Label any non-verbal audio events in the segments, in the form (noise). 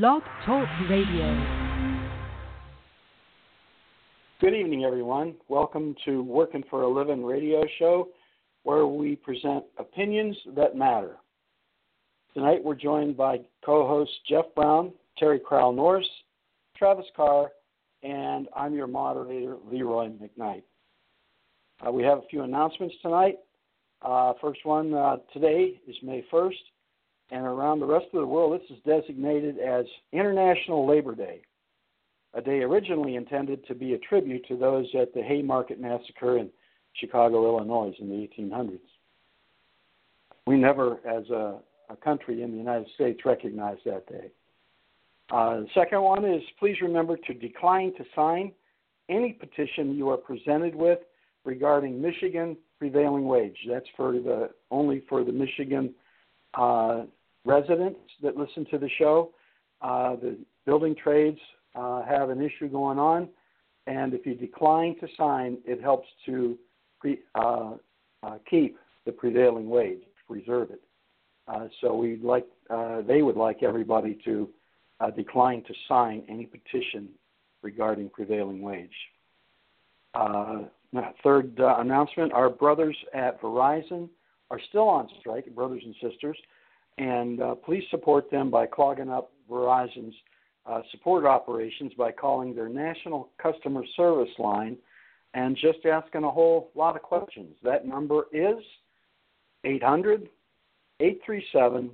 Blog Talk Radio. Good evening, everyone. Welcome to Working for a Living radio show, where we present opinions that matter. Tonight, we're joined by co-hosts Jeff Brown, Teri Crial Norris, Travis Carr, and I'm your moderator, Leroy McKnight. Uh, we have a few announcements tonight. Uh, first one uh, today is May 1st, and around the rest of the world, this is designated as International Labor Day, a day originally intended to be a tribute to those at the Haymarket Massacre in Chicago, Illinois, in the 1800s. We never, as a, a country in the United States, recognized that day. Uh, the second one is please remember to decline to sign any petition you are presented with regarding Michigan prevailing wage. That's for the only for the Michigan uh, residents that listen to the show. Uh, the building trades uh, have an issue going on, and if you decline to sign, it helps to pre, uh, uh, keep the prevailing wage, preserve it. so we'd like they would like everybody to uh, declined to sign any petition regarding prevailing wage. Uh, third uh, announcement our brothers at Verizon are still on strike, brothers and sisters, and uh, please support them by clogging up Verizon's uh, support operations by calling their national customer service line and just asking a whole lot of questions. That number is 800 837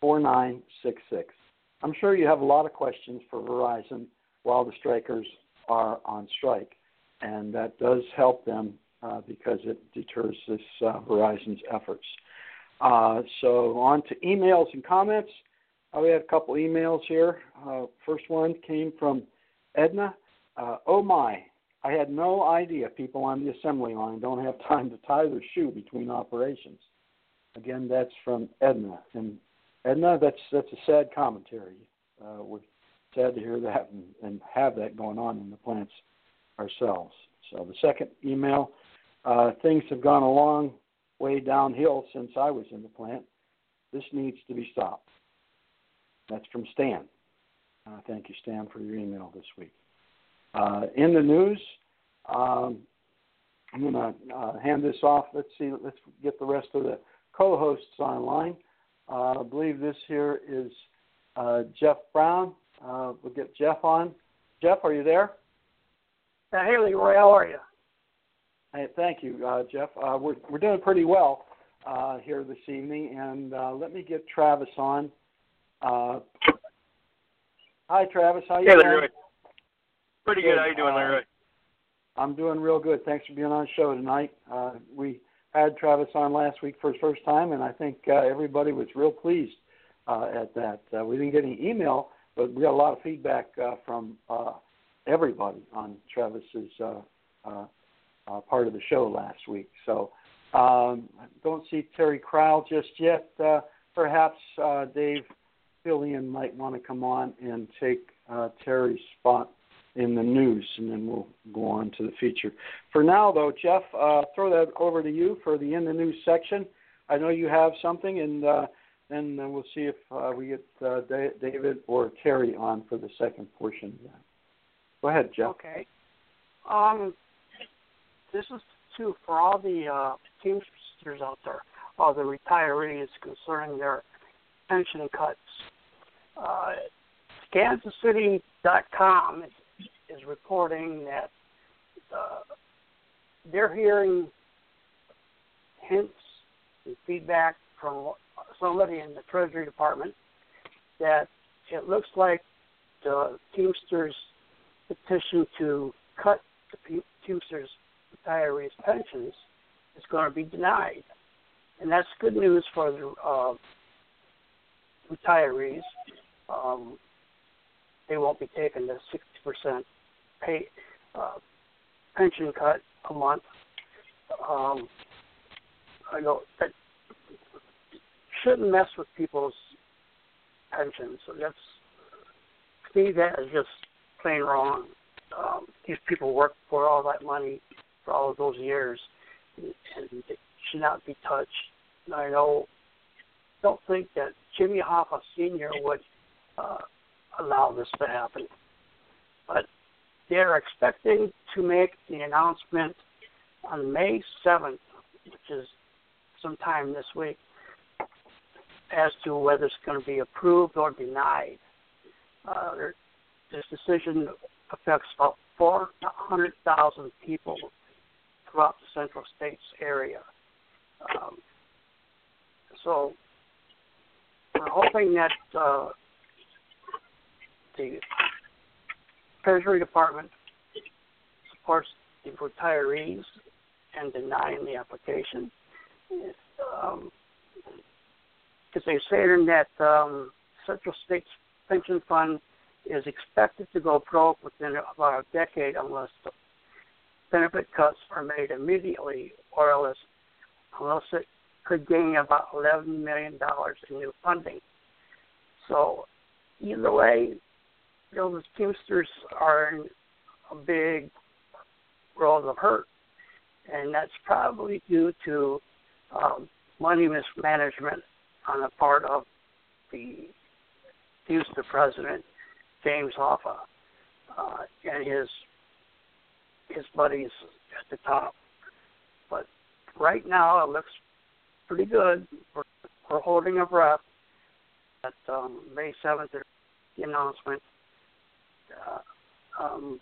4966. I'm sure you have a lot of questions for Verizon while the strikers are on strike, and that does help them uh, because it deters this uh, Verizon's efforts. Uh, so on to emails and comments. Uh, we had a couple emails here. Uh, first one came from Edna. Uh, oh my, I had no idea people on the assembly line don't have time to tie their shoe between operations. Again, that's from Edna, and Edna, that's that's a sad commentary. Uh, we're sad to hear that and, and have that going on in the plants ourselves. So the second email, uh, things have gone a long way downhill since I was in the plant. This needs to be stopped. That's from Stan. Uh, thank you, Stan, for your email this week. Uh, in the news, um, I'm going to uh, hand this off. Let's see. Let's get the rest of the co-hosts online. Uh, I believe this here is uh, Jeff Brown. Uh, we'll get Jeff on. Jeff, are you there? Uh, hey, Leroy, how are you? Hey, thank you, uh, Jeff. Uh, we're we're doing pretty well uh, here this evening, and uh, let me get Travis on. Uh, hi, Travis. How you hey, doing? Pretty good. How you doing, Leroy? I'm doing real good. Thanks for being on the show tonight. we had Travis on last week for his first time, and I think everybody was real pleased uh, at that. Uh, we didn't get any email, but we got a lot of feedback uh, from uh, everybody on Travis's uh, uh, uh, part of the show last week. So um, don't see Teri Crial just yet. Uh, perhaps uh, Dave Fillion might want to come on and take uh, Teri's spot in the news, and then we'll go on to the feature. For now, though, Jeff, uh, throw that over to you for the in the news section. I know you have something, and uh, then uh, we'll see if uh, we get uh, David or Terry on for the second portion. Go ahead, Jeff. Okay. Um, this is too for all the uh, Teamsters out there, all the retirees concerning their pension cuts. Uh, KansasCity.com is, is reporting that uh, they're hearing hints and feedback from somebody in the Treasury Department that it looks like the Teamsters petition to cut the Teamsters retirees' pensions is going to be denied, and that's good news for the uh, retirees. Um, they won't be taking the 60% pay uh, pension cut a month. Um, I know that shouldn't mess with people's pensions. So that's to me that is just plain wrong. Um, these people work for all that money for all of those years, and, it should not be touched. And I know, don't think that Jimmy Hoffa Sr. would uh, allow this to happen, but they're expecting to make the announcement on May 7th, which is sometime this week, as to whether it's going to be approved or denied. Uh, this decision affects about 400,000 people throughout the Central States area. Um, so we're hoping that uh, the Treasury Department supports the retirees and denying the application. Um, because they're saying that um, Central States Pension Fund is expected to go broke within about a decade unless the benefit cuts are made immediately or else, unless it could gain about $11 million in new funding. So either way, you know, the Teamsters are in a big world of hurt, and that's probably due to um, money mismanagement on the part of the Teamster president, James Hoffa, uh, and his his buddies at the top. But right now, it looks pretty good. We're, we're holding our breath. At um, May 7th, the announcement uh, um,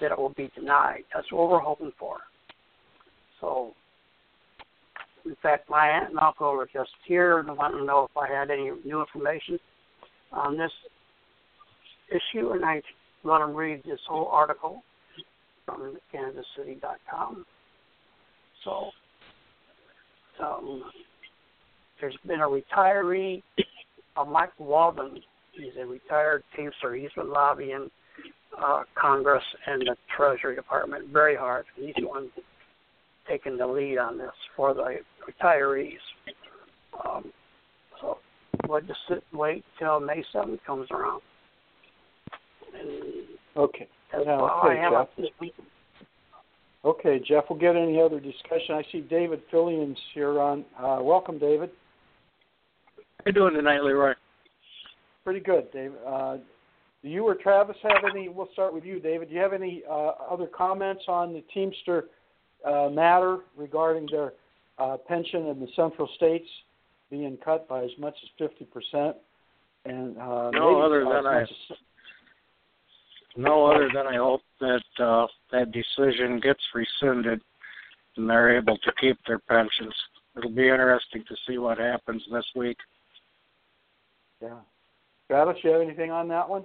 that it will be denied. That's what we're hoping for. So, in fact, my aunt and uncle were just here and wanted to know if I had any new information on this issue, and I let them read this whole article from kansascity.com. So, um, there's been a retiree, uh, Mike Walden. He's a retired Teamster. He's been lobbying uh, Congress and the Treasury Department very hard. He's the one taking the lead on this for the retirees. Um, so we'll just sit and wait till May 7th comes around. And Okay. That's Yeah, okay, I have Jeff. this week. Okay, Jeff, we'll get any other discussion. I see David Fillions here on. Uh, welcome, David. How you doing tonight, Leroy? Pretty good, David. Uh, do you or Travis have any? We'll start with you, David. Do you have any uh, other comments on the Teamster uh, matter regarding their uh, pension in the Central States being cut by as much as fifty percent? And uh, No, maybe other as than I- much as- No, other than I hope that uh, that decision gets rescinded and they're able to keep their pensions. It'll be interesting to see what happens this week. yeah. Travis, you have anything on that one?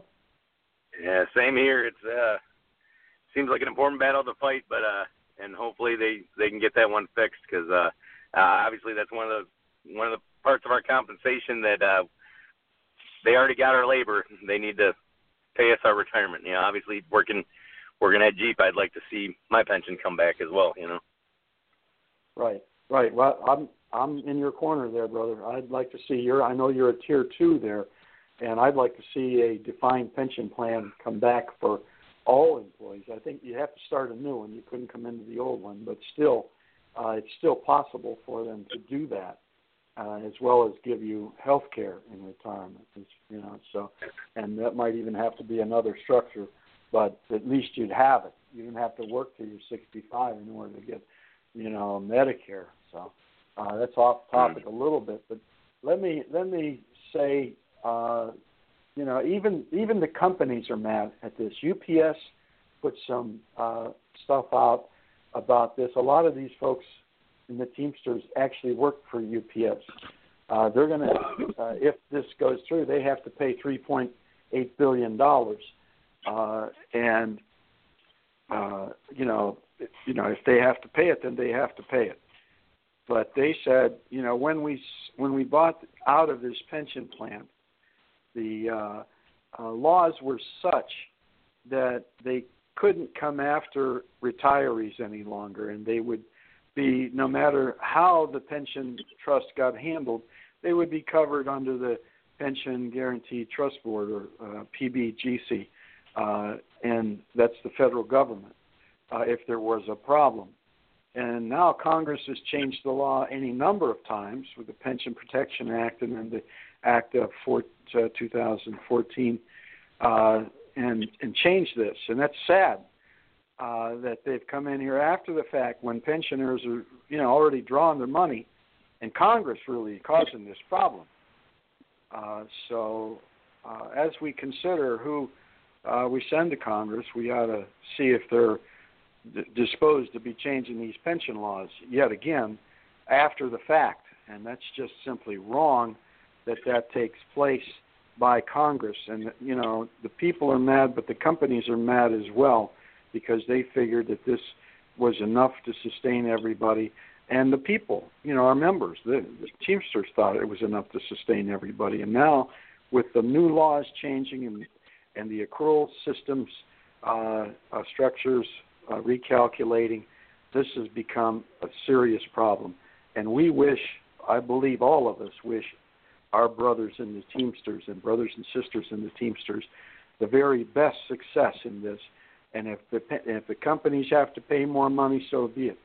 Yeah, same here. It's uh seems like an important battle to fight, but uh and hopefully they they can get that one fixed because uh, uh obviously that's one of the one of the parts of our compensation that uh they already got our labor. They need to pay us our retirement. You know, obviously working working at Jeep, I'd like to see my pension come back as well. You know. Right, right. Well, I'm I'm in your corner there, brother. I'd like to see your. I know you're a tier two there, and I'd like to see a defined pension plan come back for all employees. I think you have to start a new one. You couldn't come into the old one, but still, uh, it's still possible for them to do that, uh, as well as give you health care in retirement. You know, so, and that might even have to be another structure, but at least you'd have it. You don't have to work till you're 65 in order to get you know, Medicare. So uh, that's off topic a little bit, but let me let me say, uh, you know, even even the companies are mad at this. UPS put some uh, stuff out about this. A lot of these folks in the Teamsters actually work for UPS. Uh, they're going to, uh, if this goes through, they have to pay 3.8 billion dollars, uh, and uh, you know, you know, if they have to pay it, then they have to pay it. But they said, you know, when we when we bought out of this pension plan, the uh, uh, laws were such that they couldn't come after retirees any longer, and they would be no matter how the pension trust got handled, they would be covered under the Pension Guarantee Trust Board or uh, PBGC, uh, and that's the federal government. Uh, if there was a problem, and now Congress has changed the law any number of times with the Pension Protection Act and then the Act of four, uh, 2014, uh, and and changed this, and that's sad uh, that they've come in here after the fact when pensioners are you know already drawing their money, and Congress really causing this problem. Uh, so uh, as we consider who uh, we send to Congress, we ought to see if they're d- disposed to be changing these pension laws yet again after the fact, and that's just simply wrong that that takes place by Congress. And you know the people are mad, but the companies are mad as well because they figured that this was enough to sustain everybody. And the people, you know, our members, the, the Teamsters thought it was enough to sustain everybody. And now, with the new laws changing and and the accrual systems uh, uh, structures uh, recalculating, this has become a serious problem. And we wish, I believe all of us wish, our brothers in the Teamsters and brothers and sisters in the Teamsters the very best success in this. And if the if the companies have to pay more money, so be it.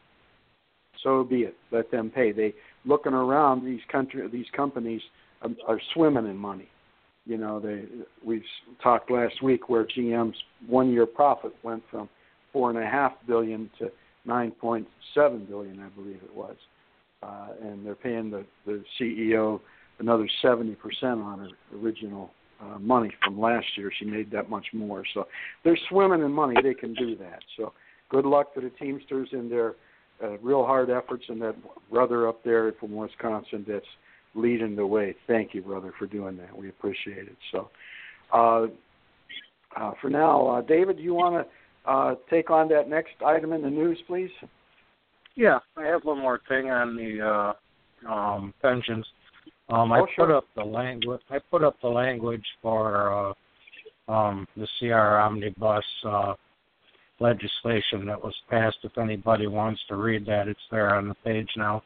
So be it. Let them pay. They looking around these country these companies are, are swimming in money. You know, they we talked last week where GM's one year profit went from four and a half billion to nine point seven billion, I believe it was, uh, and they're paying the the CEO another seventy percent on her original uh, money from last year. She made that much more, so they're swimming in money. They can do that. So good luck to the Teamsters in their uh, real hard efforts, and that brother up there from Wisconsin that's leading the way. Thank you, brother, for doing that. We appreciate it. So. Uh, uh, for now, uh, David, do you want to uh, take on that next item in the news, please? Yeah, I have one more thing on the uh, um, pensions. Um, I Oh, sure. put up the language. I put up the language for uh, um, the CR omnibus uh, legislation that was passed. If anybody wants to read that, it's there on the page now.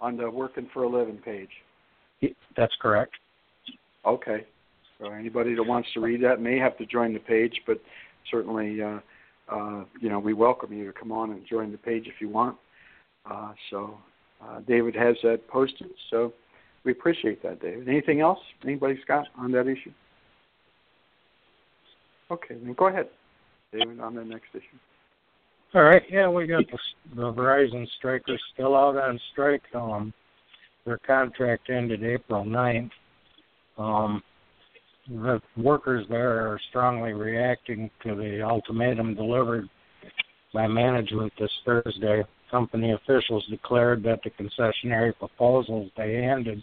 On the working for a living page. That's correct. Okay. So anybody that wants to read that may have to join the page, but certainly, uh, uh, you know, we welcome you to come on and join the page if you want. Uh, so uh, David has that posted, so we appreciate that, David. Anything else? Anybody, Scott, on that issue? Okay, then go ahead, David, on the next issue. All right. Yeah, we got the, the Verizon strikers still out on strike. Um, their contract ended April 9th. Um, the workers there are strongly reacting to the ultimatum delivered by management this Thursday. Company officials declared that the concessionary proposals they handed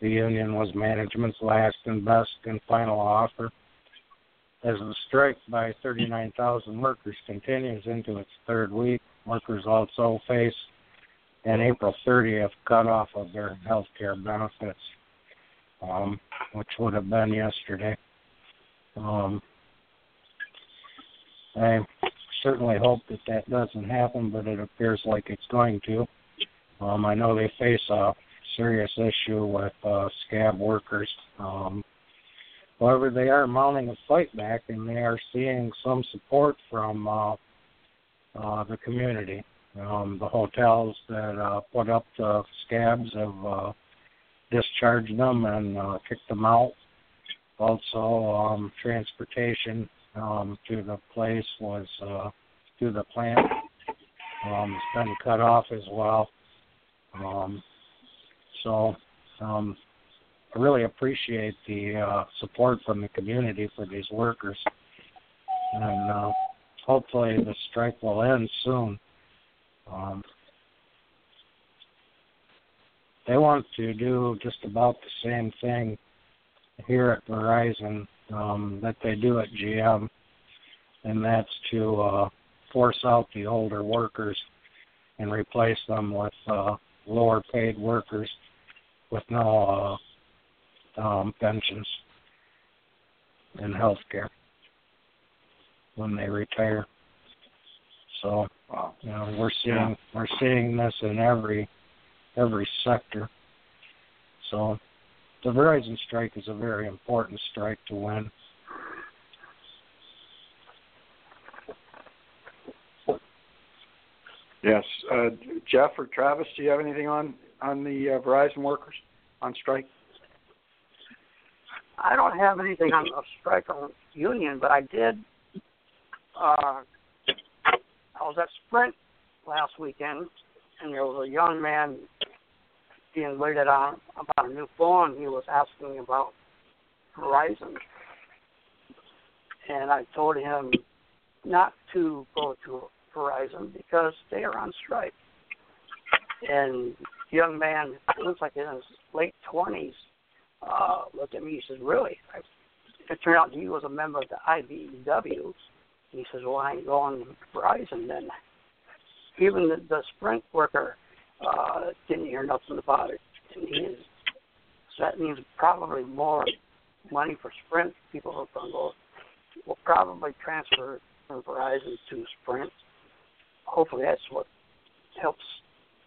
the union was management's last and best and final offer. As the strike by 39,000 workers continues into its third week, workers also face an April 30th cutoff of their health care benefits, um, which would have been yesterday. Um, I certainly hope that that doesn't happen, but it appears like it's going to. Um, I know they face a serious issue with uh, scab workers. Um, However, they are mounting a fight back, and they are seeing some support from uh, uh, the community. Um, the hotels that uh, put up the scabs have uh, discharged them and uh, kicked them out. Also, um, transportation um, to the place was uh, to the plant um, has been cut off as well. Um, so um, I really appreciate the uh, support from the community for these workers, and uh, hopefully the strike will end soon. Um, they want to do just about the same thing here at Verizon um, that they do at GM, and that's to uh, force out the older workers and replace them with uh, lower paid workers with no uh, um, pensions and health care when they retire. So you know we're seeing Yeah. we're seeing this in every every sector. So the Verizon strike is a very important strike to win. Yes, uh, Jeff or Travis, do you have anything on on the uh, Verizon workers on strike? I don't have anything on a strike on union, but I did. Uh, I was at Sprint last weekend, and there was a young man being waited on about a new phone. He was asking about Verizon, and I told him not to go to Verizon because they are on strike. And young man, looks like in his late twenties, uh, looked at me. He says, "Really?" I, it turned out he was a member of the IBEW. He says, "Well, I ain't going to Verizon then." Even the, the Sprint worker uh, didn't hear nothing about it, and he is. So that means probably more money for Sprint. People who are go will probably transfer from Verizon to Sprint. Hopefully, that's what helps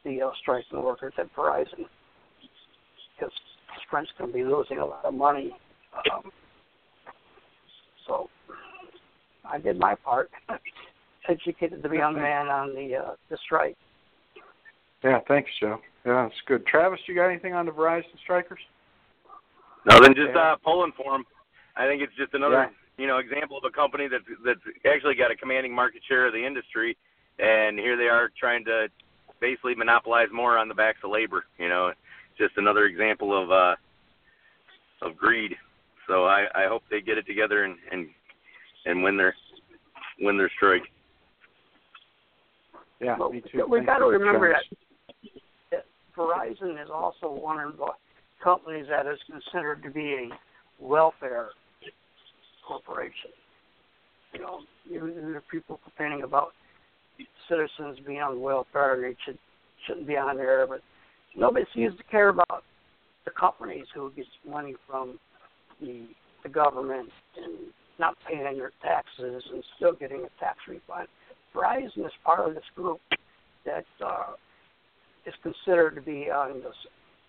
the uh, striking workers at Verizon because Sprint's going to be losing a lot of money. Um, so I did my part, (laughs) educated the young man on the uh, the strike. Yeah, thanks, Joe. Yeah, that's good. Travis, you got anything on the Verizon strikers? No, then just uh, pulling for them. I think it's just another, Yeah. you know, example of a company that's that's actually got a commanding market share of the industry, and here they are trying to basically monopolize more on the backs of labor. You know, just another example of uh, of greed. So I, I hope they get it together and and and win their win their strike. Yeah, Well, me too. we Thank got to remember Travis. that, that Verizon is also one of the companies that is considered to be a welfare corporation. You know, there are people complaining about citizens being on welfare and they should shouldn't be on there, but nobody seems to care about the companies who get money from the the government and not paying their taxes and still getting a tax refund. Verizon is part of this group that uh, is considered to be on this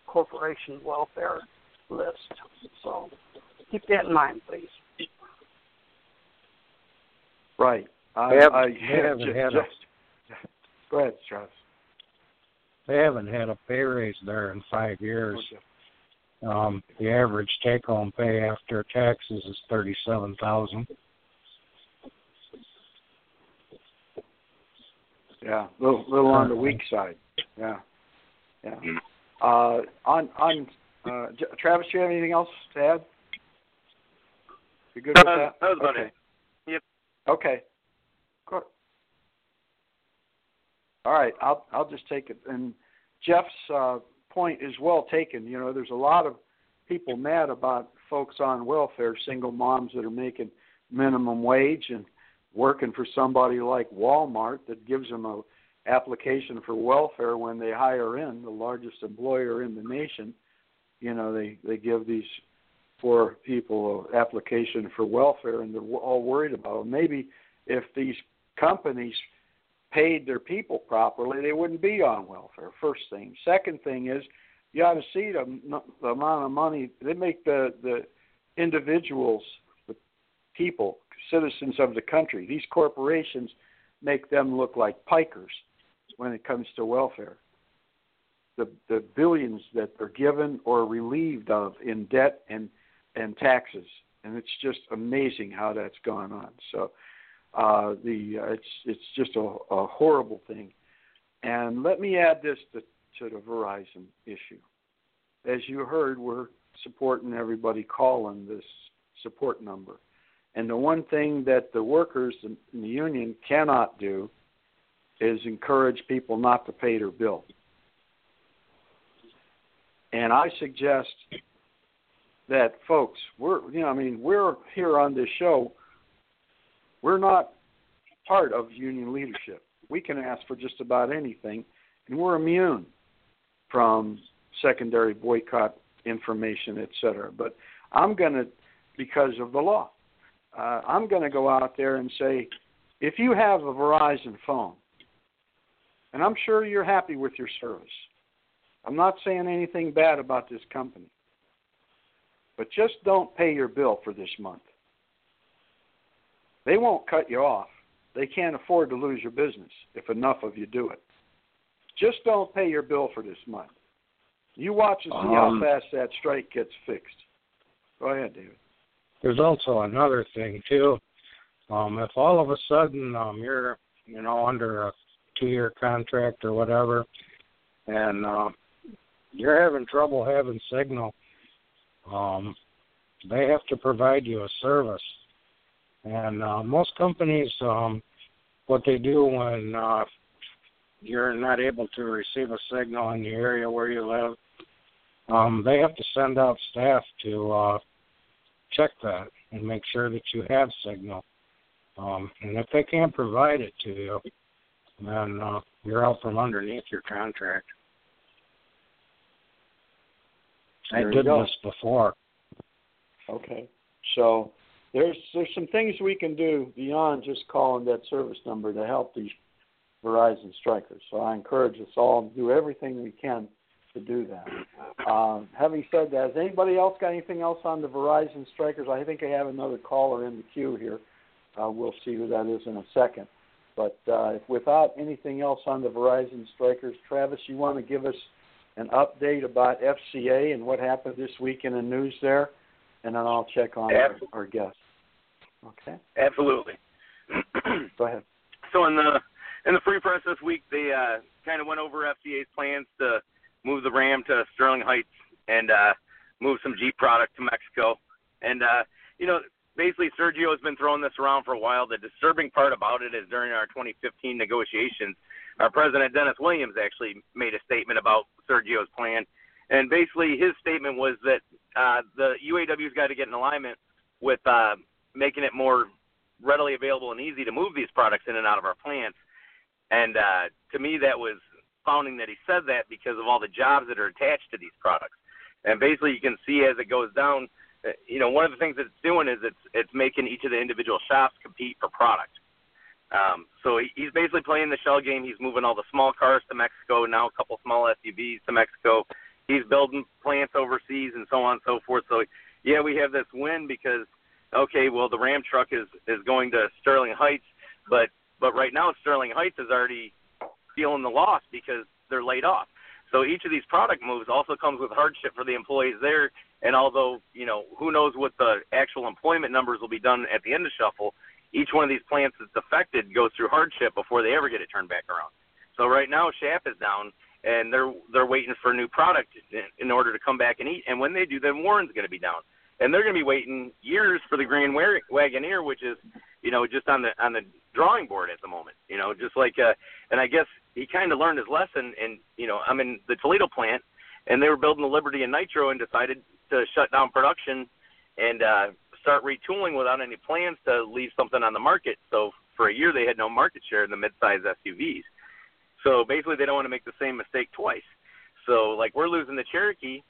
corporation welfare list. So keep that in mind, please. Right. I, haven't- I, they haven't just, had a- go ahead, Travis. They haven't had a pay raise there in five years. Um, the average take home pay after taxes is thirty seven thousand. Yeah, a little, little on the weak side. Yeah, yeah. Uh, on on uh, Travis, do you have anything else to add? You good with Uh, that? that was about okay. it. Yep. Okay. Good. All right, I'll I'll just take it. And Jeff's uh, point is well taken. You know, there's a lot of people mad about folks on welfare, single moms that are making minimum wage and working for somebody like Walmart that gives them a application for welfare when they hire in the largest employer in the nation. You know, they they give these poor people an application for welfare, and they're all worried about it. Maybe if these companies paid their people properly, they wouldn't be on welfare. First thing. Second thing is, you ought to see the, the amount of money they make the the individuals, people, citizens of the country. These corporations make them look like pikers when it comes to welfare. The the billions that they're given or relieved of in debt and and taxes, and it's just amazing how that's gone on. So uh, the uh, it's it's just a, a horrible thing. And let me add this to, to the Verizon issue. As you heard, we're supporting everybody calling this support number. And the one thing that the workers in the union cannot do is encourage people not to pay their bill. And I suggest that folks, we're you know, I mean, we're here on this show, we're not part of union leadership. We can ask for just about anything, and we're immune from secondary boycott information, etc. But I'm going to, because of the law, uh, I'm going to go out there and say, if you have a Verizon phone, and I'm sure you're happy with your service, I'm not saying anything bad about this company, but just don't pay your bill for this month. They won't cut you off. They can't afford to lose your business if enough of you do it. Just don't pay your bill for this month. You watch and see Um, how fast that strike gets fixed. Go ahead, David. There's also another thing too. Um, if all of a sudden um, you're, you know, under a two-year contract or whatever, and uh, you're having trouble having signal, um, they have to provide you a service. And uh, most companies, um, what they do when uh, you're not able to receive a signal in the area where you live, um, they have to send out staff to uh, check that and make sure that you have signal. Um, and if they can't provide it to you, then uh, you're out from underneath your contract. I There you did go. this before. Okay. So there's there's some things we can do beyond just calling that service number to help these Verizon strikers. So I encourage us all to do everything we can to do that. Um, having said that, has anybody else got anything else on the Verizon strikers? I think I have another caller in the queue here. Uh, we'll see who that is in a second. But uh, if without anything else on the Verizon strikers, Travis, you want to give us an update about FCA and what happened this week in the news there, and then I'll check on our, our guest. Okay, Absolutely. (clears throat) go ahead. so in the in the free press this week, they uh, kind of went over FCA's plans to move the Ram to Sterling Heights and uh, move some Jeep product to Mexico. And uh, you know, basically Sergio has been throwing this around for a while. The disturbing part about it is during our 2015 negotiations, our president Dennis Williams actually made a statement about Sergio's plan. And basically, his statement was that uh, the UAW's got to get in alignment with uh, making it more readily available and easy to move these products in and out of our plants. And uh, to me, that was founding that he said that because of all the jobs that are attached to these products. And basically, you can see as it goes down, you know, one of the things that it's doing is it's it's making each of the individual shops compete for product. Um, so he, he's basically playing the shell game. He's moving all the small cars to Mexico, now a couple small SUVs to Mexico. He's building plants overseas and so on and so forth. So yeah, we have this win because okay, well the Ram truck is is going to Sterling Heights, but but right now Sterling Heights is already feeling the loss because they're laid off. So each of these product moves also comes with hardship for the employees there. And although you know who knows what the actual employment numbers will be done at the end of shuffle, each one of these plants that's affected goes through hardship before they ever get it turned back around. So right now Shap is down, and they're they're waiting for a new product in, order to come back and eat. And when they do, then Warren's going to be down, and they're going to be waiting years for the Grand Wa- Wagoneer, which is you know just on the on the drawing board at the moment. You know, just like uh, and I guess he kind of learned his lesson. And you know, I'm in the Toledo plant, and they were building the Liberty and Nitro, and decided to shut down production and uh, start retooling without any plans to leave something on the market. So for a year, they had no market share in the mid-size SUVs. So basically, they don't want to make the same mistake twice. So like we're losing the Cherokee,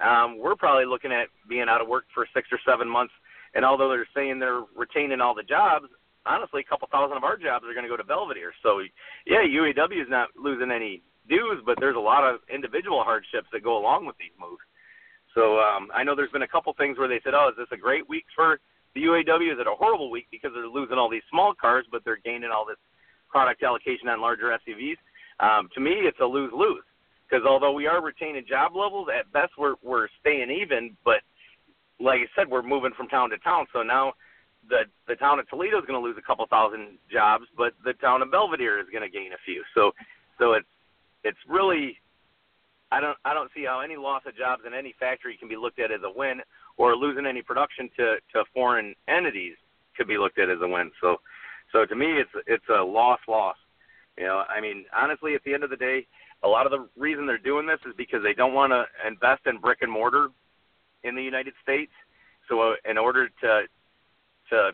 um, we're probably looking at being out of work for six or seven months. And although they're saying they're retaining all the jobs, honestly, a couple thousand of our jobs are going to go to Belvidere. So yeah, UAW is not losing any dues, but there's a lot of individual hardships that go along with these moves. So um, I know there's been a couple things where they said, "Oh, is this a great week for the UAW? Is it a horrible week because they're losing all these small cars, but they're gaining all this product allocation on larger SUVs?" Um, to me, it's a lose-lose because although we are retaining job levels, at best we're we're staying even. But like I said, we're moving from town to town. So now the the town of Toledo is going to lose a couple thousand jobs, but the town of Belvidere is going to gain a few. So so it's it's really I don't I don't see how any loss of jobs in any factory can be looked at as a win, or losing any production to to foreign entities could be looked at as a win. So so to me, it's it's a loss loss. You know, I mean, honestly, at the end of the day, a lot of the reason they're doing this is because they don't want to invest in brick and mortar in the United States. So uh, in order to to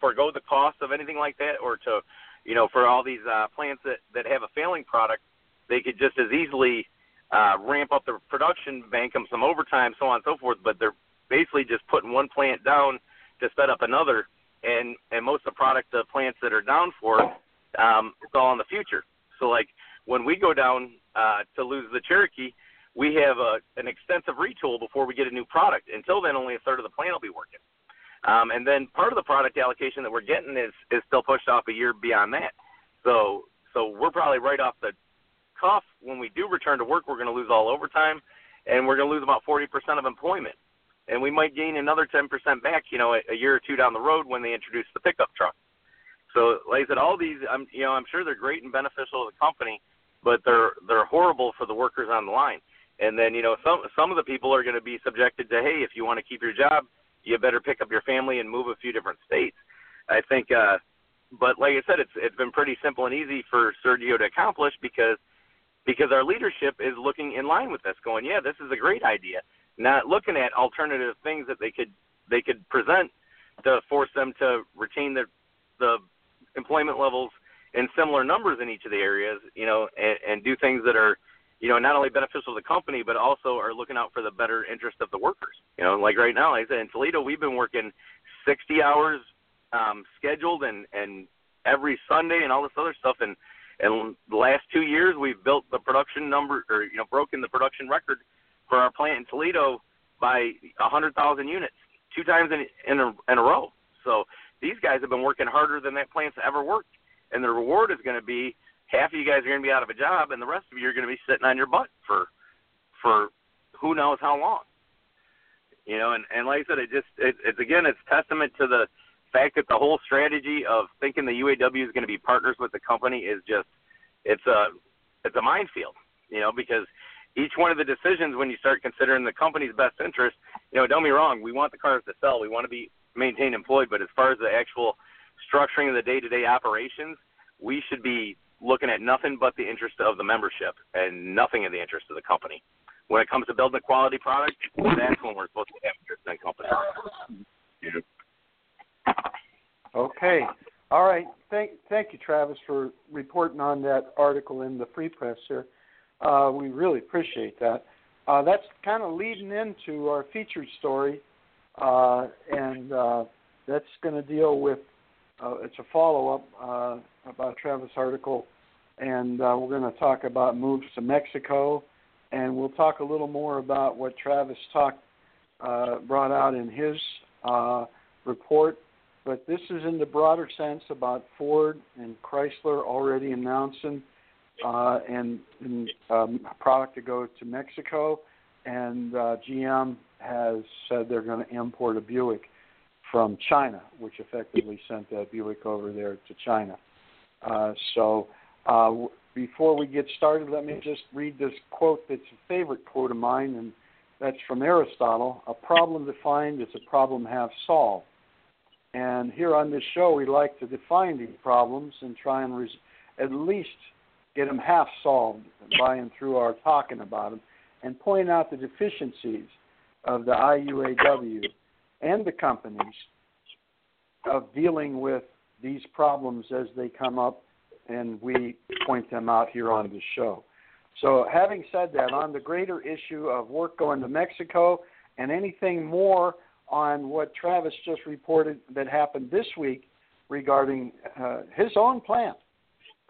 forego the cost of anything like that, or to you know, for all these uh, plants that that have a failing product, they could just as easily uh, ramp up the production, bank them some overtime, so on and so forth. But they're basically just putting one plant down to set up another, and and most of the product the plants that are down for, um, it's all in the future. So like when we go down uh, to lose the Cherokee, we have a, an extensive retool before we get a new product. Until then, only a third of the plant will be working. Um, and then part of the product allocation that we're getting is is still pushed off a year beyond that. So so we're probably right off the cuff when we do return to work. We're going to lose all overtime, and we're going to lose about 40% of employment. And we might gain another 10% back, you know, a, a year or two down the road when they introduce the pickup truck. So, like I said, all these, I'm, you know, I'm sure they're great and beneficial to the company, but they're they're horrible for the workers on the line. And then, you know, some some of the people are going to be subjected to, hey, if you want to keep your job, you better pick up your family and move a few different states. I think, uh, but like I said, it's it's been pretty simple and easy for Sergio to accomplish because because our leadership is looking in line with this, going, yeah, this is a great idea. Not looking at alternative things that they could they could present to force them to retain the the employment levels in similar numbers in each of the areas, you know, and, and do things that are you know, not only beneficial to the company, but also are looking out for the better interest of the workers. You know, like right now, like I said, in Toledo, we've been working 60 hours um, scheduled and, and every Sunday and all this other stuff. And, and the last two years, we've built the production number or, you know, broken the production record for our plant in Toledo by 100,000 units, two times in, in, a, in a row. So these guys have been working harder than that plant's ever worked. And the reward is going to be half of you guys are going to be out of a job, and the rest of you are going to be sitting on your butt for for who knows how long. You know, and and like I said, it just it, it's again it's testament to the fact that the whole strategy of thinking the UAW is going to be partners with the company is just it's a it's a minefield. You know, because each one of the decisions when you start considering the company's best interest, you know, don't be wrong, we want the cars to sell, we want to be maintained employed, but as far as the actual structuring of the day-to-day operations, we should be looking at nothing but the interest of the membership and nothing in the interest of the company. When it comes to building a quality product, that's when we're supposed to have interest in company. Okay. All right. Thank thank you, Travis, for reporting on that article in the Free Press here. Uh, we really appreciate that. Uh, that's kind of leading into our featured story, uh, and uh, that's going to deal with. Uh, it's a follow up uh, about Travis' article and uh, we're going to talk about moves to Mexico, and we'll talk a little more about what Travis talked uh, brought out in his uh, report. But this is in the broader sense about Ford and Chrysler already announcing uh, and, and um, product to go to Mexico, and uh, GM has said they're going to import a Buick from China, which effectively sent that Buick over there to China. Uh, so uh, before we get started, let me just read this quote that's a favorite quote of mine, and that's from Aristotle. A problem defined is a problem half solved. And here on this show, we like to define these problems and try and res- at least get them half solved by and through our talking about them and point out the deficiencies of the IUAW and the companies of dealing with these problems as they come up and we point them out here on the show. So, having said that, on the greater issue of work going to Mexico and anything more on what Travis just reported that happened this week regarding uh, his own plant,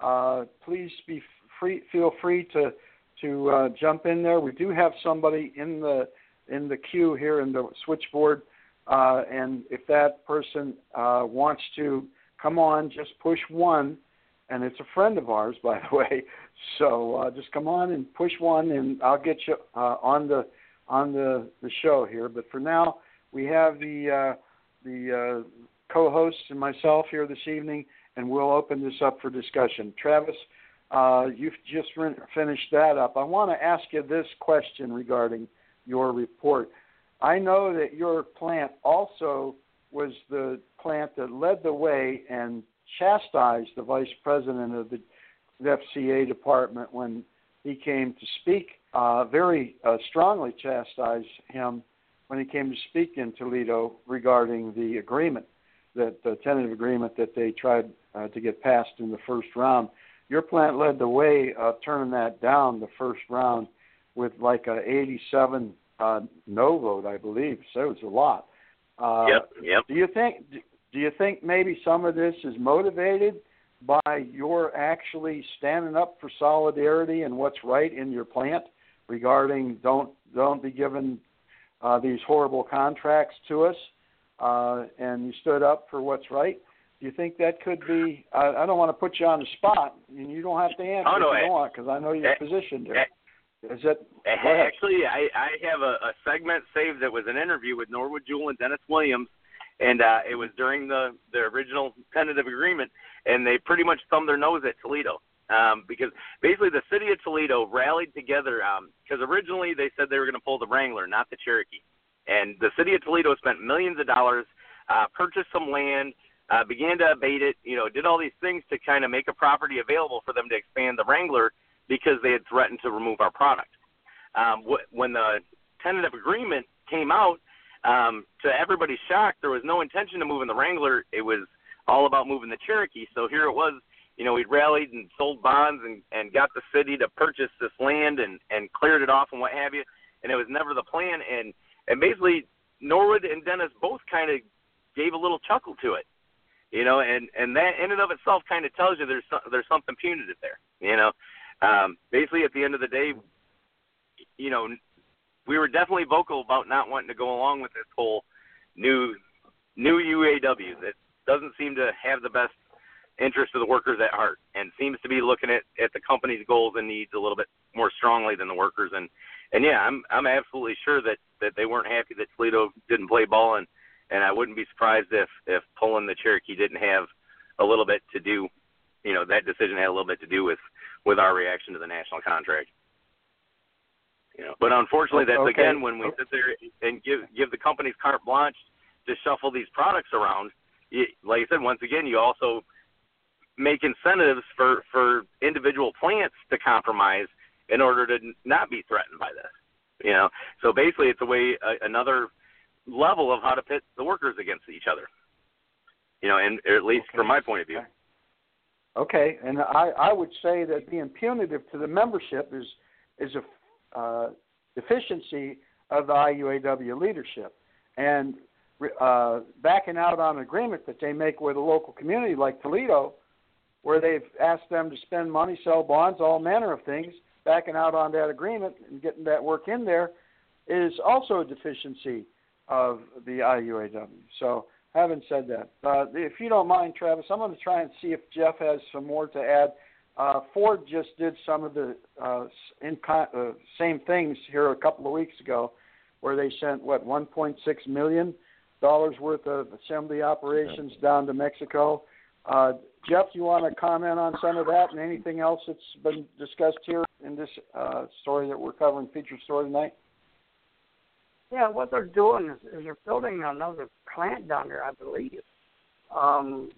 uh, please be free. Feel free to to uh, jump in there. We do have somebody in the in the queue here in the switchboard, uh, and if that person uh, wants to come on, just push one and it's a friend of ours, by the (laughs) way. So uh, just come on and push one, and I'll get you uh, on the on the the show here. But for now, we have the uh, the uh, co-hosts and myself here this evening, and we'll open this up for discussion. Travis, uh, you've just re- finished that up. I want to ask you this question regarding your report. I know that your plant also was the plant that led the way and chastised the vice president of the FCA department when he came to speak, uh, very uh, strongly chastised him when he came to speak in Toledo regarding the agreement, that the tentative agreement that they tried uh, to get passed in the first round. Your plant led the way of turning that down the first round with like a 87 uh, no vote, I believe. So it was a lot. Uh, yep. Yep. Do you think? Do you think maybe some of this is motivated by your actually standing up for solidarity and what's right in your plant regarding don't don't be given uh, these horrible contracts to us, uh, and you stood up for what's right? Do you think that could be? I, I don't want to put you on the spot, and you don't have to answer oh, no, if you I, don't want, because I know your I, position there. Is it actually? I I have a, a segment saved that was an interview with Norwood Jewell and Dennis Williams, and uh, it was during the the original tentative agreement, and they pretty much thumbed their nose at Toledo. Um, because basically the city of Toledo rallied together because um, originally they said they were going to pull the Wrangler, not the Cherokee, and the city of Toledo spent millions of dollars, uh, purchased some land, uh, began to abate it, you know, did all these things to kind of make a property available for them to expand the Wrangler because they had threatened to remove our product. Um, wh- when the tentative agreement came out, um, to everybody's shock, there was no intention of moving the Wrangler. It was all about moving the Cherokee. So here it was, you know, we rallied and sold bonds and, and got the city to purchase this land and, and cleared it off and what have you. And it was never the plan. And, and basically, Norwood and Dennis both kind of gave a little chuckle to it you know, and and that in and of itself kind of tells you there's there's something punitive there, you know. Um, basically, at the end of the day, you know, we were definitely vocal about not wanting to go along with this whole new new UAW that doesn't seem to have the best interest of the workers at heart and seems to be looking at at the company's goals and needs a little bit more strongly than the workers. And and yeah i'm i'm absolutely sure that that they weren't happy that toledo didn't play ball. And and I wouldn't be surprised if if pulling the Cherokee didn't have a little bit to do, you know, that decision had a little bit to do with with our reaction to the national contract. You know, but unfortunately, that's okay. again when we sit there and give give the companies carte blanche to shuffle these products around. You, like I said, once again, you also make incentives for for individual plants to compromise in order to not be threatened by this. You know, so basically, it's a way uh, another level of how to pit the workers against each other. You know, and at least okay. from my point of view. Okay, and I, I would say that being punitive to the membership is is a uh, deficiency of the IUAW leadership, and uh, backing out on an agreement that they make with a local community like Toledo, where they've asked them to spend money, sell bonds, all manner of things, backing out on that agreement and getting that work in there is also a deficiency of the IUAW. So, having said that, uh, if you don't mind, Travis, I'm going to try and see if Jeff has some more to add. Uh, Ford just did some of the uh, con- uh, same things here a couple of weeks ago, where they sent what 1.6 million dollars worth of assembly operations down to Mexico. Uh, Jeff, you want to comment on some of that and anything else that's been discussed here in this uh, story that we're covering, feature story tonight? Yeah, what they're doing is, is they're building another plant down there, I believe. Um,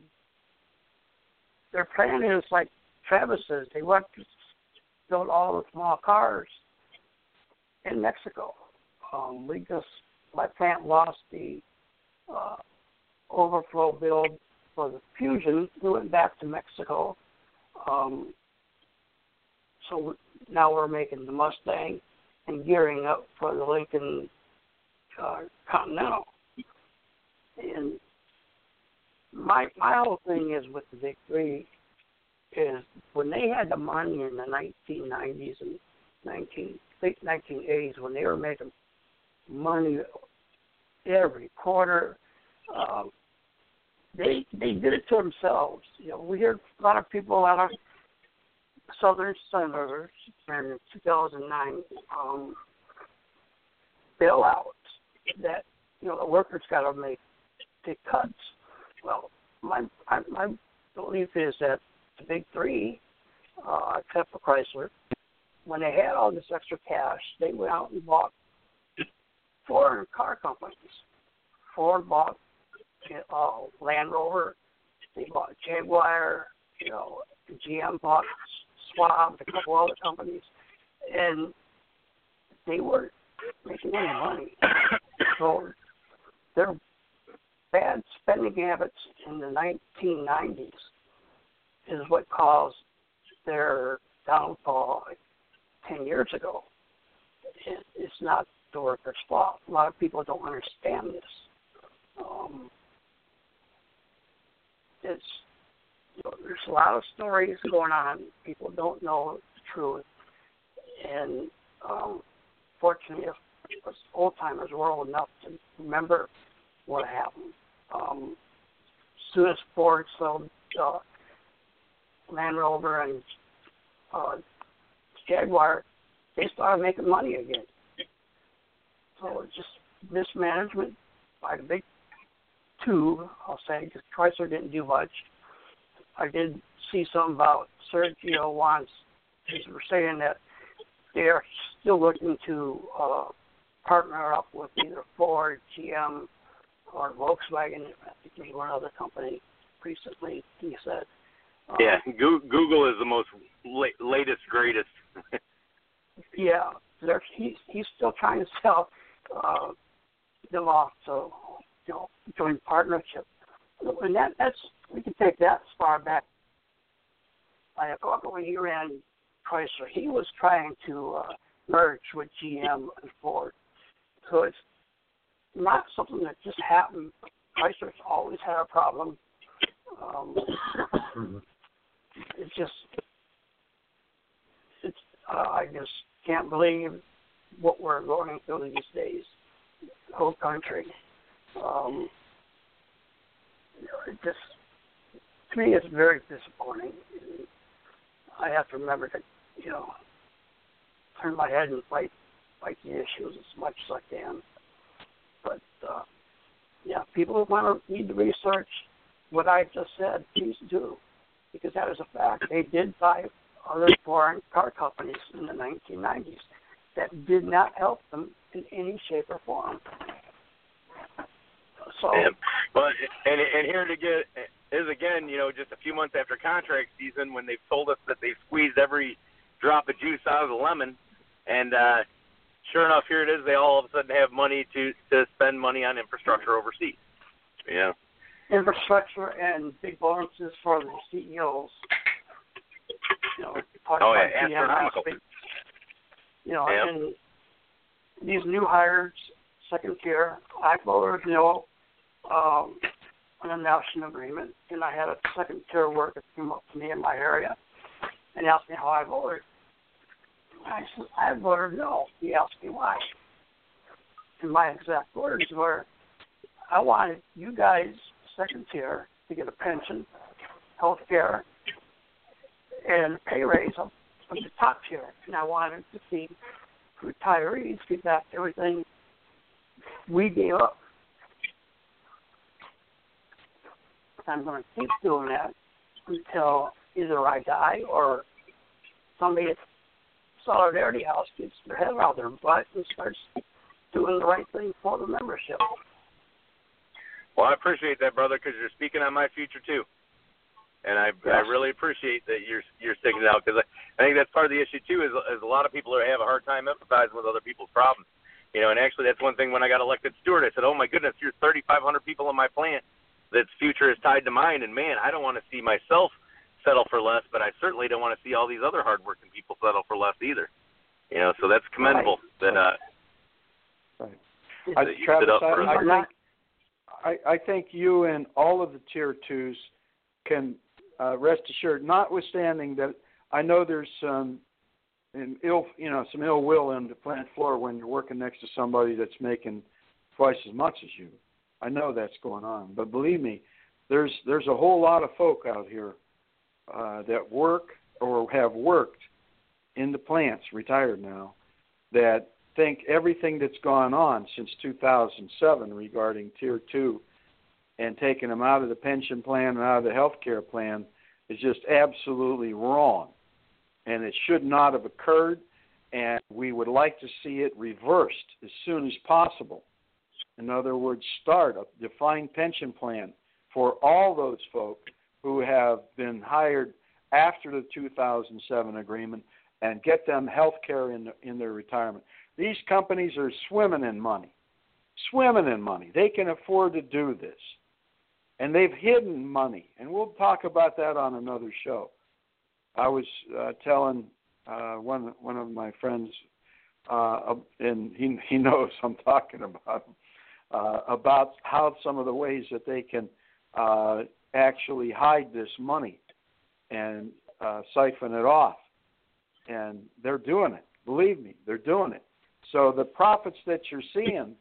their plan is like Travis says, they want to build all the small cars in Mexico. Um, we just my plant lost the uh, overflow build for the Fusion. We went back to Mexico. Um, so now we're making the Mustang and gearing up for the Lincoln uh, Continental. And my my whole thing is with the big three is when they had the money in the 1990s and 19 late 1980s when they were making money every quarter. Um, they they did it to themselves. You know, we hear a lot of people out of Southern Senators in 2009 um, bailouts that you know the workers got to make big cuts. Well, my my belief is that the big three, uh, except for Chrysler, when they had all this extra cash, they went out and bought four car companies. Ford bought uh, Land Rover, they bought Jaguar, you know, GM bought Saab, a couple other companies, and they were making any money. So their bad spending habits in the 1990s is what caused their downfall 10 years ago. it's not the workers' fault. A lot of people don't understand this. Um, it's you know, there's a lot of stories going on. People don't know the truth, and um, fortunately, if us old timers were old enough to remember what happened. Um, soon as Ford sold uh, Land Rover and uh, Jaguar, they started making money again. So it's just mismanagement by the big two, I'll say, because Chrysler didn't do much. I did see something about Sergio wants, they were saying that they're still looking to uh, partner up with either Ford, GM, or Volkswagen. I think there's one other company recently, he said. Um, yeah, Google is the most la- latest, greatest. (laughs) yeah, they're, he's he's still trying to sell uh, them off to you know joint partnership, and that that's we can take that as far back. Like when he ran Chrysler, he was trying to uh, merge with GM and Ford, so it's not something that just happened. Chrysler's always had a problem. Um, it's just, it's uh, I just can't believe what we're going through these days. The whole country. Um, you know, it just to me it's very disappointing. I have to remember to, you know, turn my head and fight the issues as much as I can. But uh, yeah, people who want to need to research what I just said. Please do, because that is a fact. They did buy other foreign car companies in the 1990s that did not help them in any shape or form. So, well, and and here to get is again, you know, just a few months after contract season when they've told us that they've squeezed every drop of juice out of the lemon, and uh, sure enough, here it is. They all of a sudden have money to to spend money on infrastructure overseas. Yeah. Infrastructure and big bonuses for the CEOs. You know, oh yeah, astronomical. You know, yep. and these new hires, second tier, I voted no um, an announcement agreement, and I had a second tier worker come up to me in my area and asked me how I voted. I said, I voted no. He asked me why. And my exact words were, I wanted you guys, second tier, to get a pension, health care, and pay raise of the top tier. And I wanted to see retirees get back everything we gave up. I'm going to keep doing that until either I die or somebody Solidarity House gets their head out of their butt and starts doing the right thing for the membership. Well, I appreciate that, brother, because you're speaking on my future too, and I yes. I really appreciate that you're you're sticking it out because I, I think that's part of the issue too is is a lot of people have a hard time empathizing with other people's problems, you know. And actually, that's one thing when I got elected steward, I said, "Oh my goodness, you're 3,500 people in my plant that's future is tied to mine, and man, I don't want to see myself settle for less, but I certainly don't want to see all these other hardworking people settle for less either. You know, so that's commendable right. that uh right. I, that you Travis, up for I, I think I, I think you and all of the tier twos can uh, rest assured, notwithstanding that I know there's some in ill you know some ill will in the plant floor when you're working next to somebody that's making twice as much as you. I know that's going on, but believe me, there's there's a whole lot of folk out here uh, that work or have worked in the plants, retired now, that think everything that's gone on since 2007 regarding Tier 2 and taking them out of the pension plan and out of the health care plan is just absolutely wrong. And it should not have occurred, and we would like to see it reversed as soon as possible. In other words, start a defined pension plan for all those folk who have been hired after the 2007 agreement and get them health care in, in their retirement. These companies are swimming in money, swimming in money. They can afford to do this. And they've hidden money. And we'll talk about that on another show. I was uh, telling uh, one, one of my friends uh, and he he (laughs) knows I'm talking about uh, about how some of the ways that they can uh, actually hide this money and uh, siphon it off, and they're doing it. Believe me, they're doing it. So the profits that you're seeing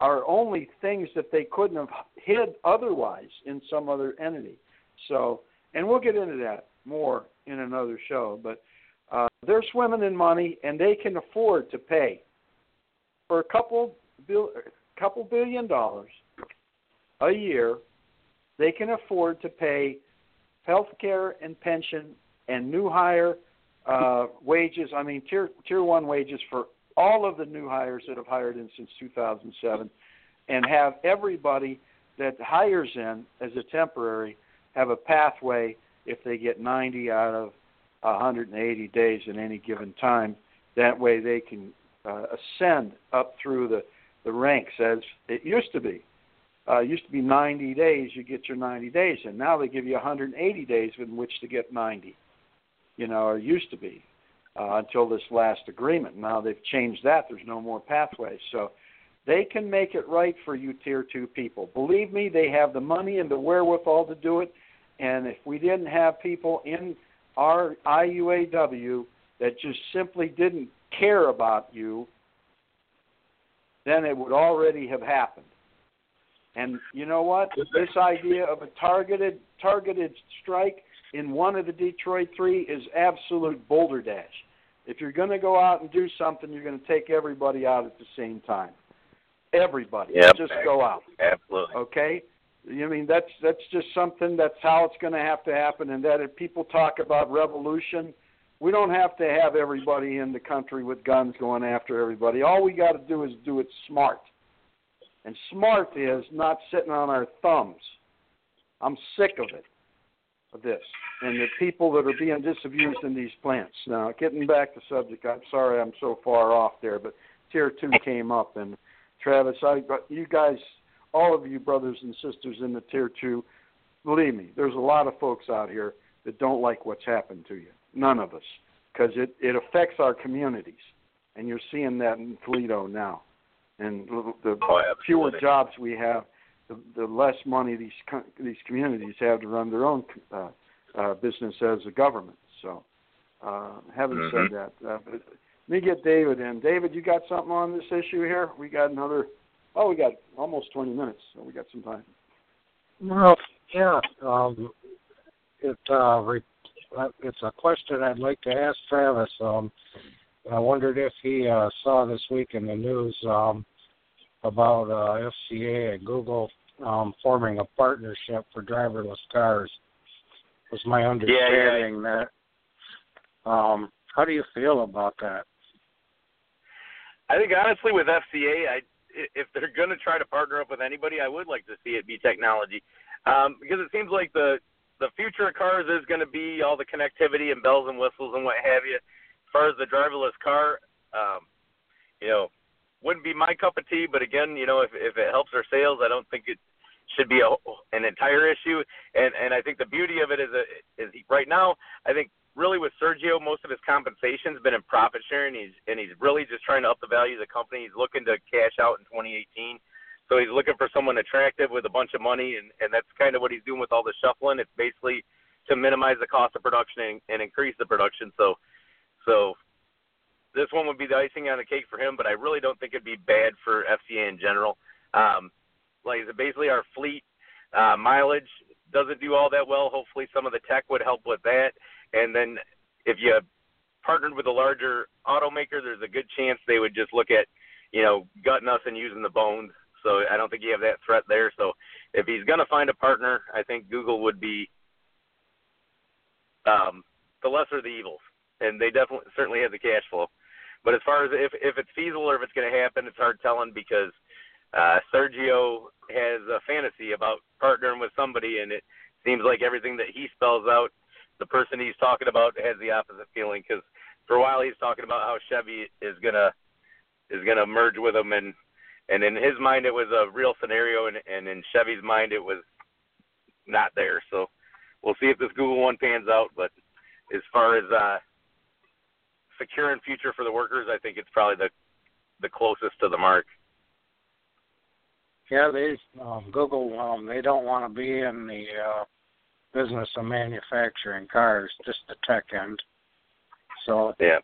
are only things that they couldn't have hid otherwise in some other entity. So, and we'll get into that more in another show. But uh, they're swimming in money, and they can afford to pay for a couple bill, couple billion dollars a year. They can afford to pay health care and pension and new hire uh, wages. I mean, tier tier one wages for all of the new hires that have hired in since 2007, and have everybody that hires in as a temporary have a pathway if they get 90 out of 180 days in any given time. That way they can uh, ascend up through the, the ranks as it used to be. Uh, used to be 90 days, you get your 90 days, and now they give you 180 days in which to get 90. You know, or used to be uh, until this last agreement. Now they've changed that. There's no more pathways. So they can make it right for you tier two people. Believe me, they have the money and the wherewithal to do it. And if we didn't have people in our IUAW that just simply didn't care about you, then it would already have happened. And you know what? This idea of a targeted targeted strike in one of the Detroit three is absolute boulder dash. If you're going to go out and do something, you're going to take everybody out at the same time. Everybody, yep. just go out. Absolutely. Okay. I mean that's that's just something that's how it's going to have to happen. And that if people talk about revolution, we don't have to have everybody in the country with guns going after everybody. All we got to do is do it smart. And smart is not sitting on our thumbs. I'm sick of it, of this, and the people that are being disabused in these plants. Now, getting back to subject, I'm sorry I'm so far off there, but tier two came up, and Travis, I, you guys, all of you brothers and sisters in the tier two, believe me, there's a lot of folks out here that don't like what's happened to you. None of us, because it it affects our communities, and you're seeing that in Toledo now and the oh, fewer jobs we have, the, the less money these these communities have to run their own uh, uh, business as a government. So, uh, having mm-hmm. said that, uh, but let me get David in. David, you got something on this issue here? We got another. Oh, we got almost 20 minutes, so we got some time. Well, yeah, um, it uh, re- uh, it's a question I'd like to ask Travis. Um, I wondered if he uh, saw this week in the news um, about uh, FCA and Google um, forming a partnership for driverless cars. Was my understanding yeah, yeah. that. Um, how do you feel about that? I think honestly, with FCA, I if they're (laughs) going to try to partner up with anybody, I would like to see it be technology, um, because it seems like the the future of cars is going to be all the connectivity and bells and whistles and what have you. Far as the driverless car, um, you know, wouldn't be my cup of tea. But again, you know, if if it helps our sales, I don't think it should be a, an entire issue. And and I think the beauty of it is a, is he, right now. I think really with Sergio, most of his compensation's been in profit sharing. He's and he's really just trying to up the value of the company. He's looking to cash out in 2018. So he's looking for someone attractive with a bunch of money, and, and that's kind of what he's doing with all the shuffling. It's basically to minimize the cost of production and, and increase the production. So, so this one would be the icing on the cake for him, but I really don't think it'd be bad for FCA in general. Um, like basically our fleet uh, mileage doesn't do all that well. Hopefully, some of the tech would help with that. And then if you partnered with a larger automaker, there's a good chance they would just look at, you know, gutting us and using the bones. So I don't think you have that threat there. So if he's going to find a partner, I think Google would be um, the lesser of the evils, and they definitely certainly have the cash flow. But as far as if if it's feasible or if it's going to happen, it's hard telling because uh, Sergio has a fantasy about partnering with somebody, and it seems like everything that he spells out, the person he's talking about has the opposite feeling. Because for a while he's talking about how Chevy is gonna is gonna merge with him, and and in his mind it was a real scenario, and and in Chevy's mind it was not there. So we'll see if this Google one pans out. But as far as uh, secure and future for the workers, I think it's probably the the closest to the mark. Yeah, they um, Google um, they don't want to be in the uh, business of manufacturing cars, just the tech end. So yeah,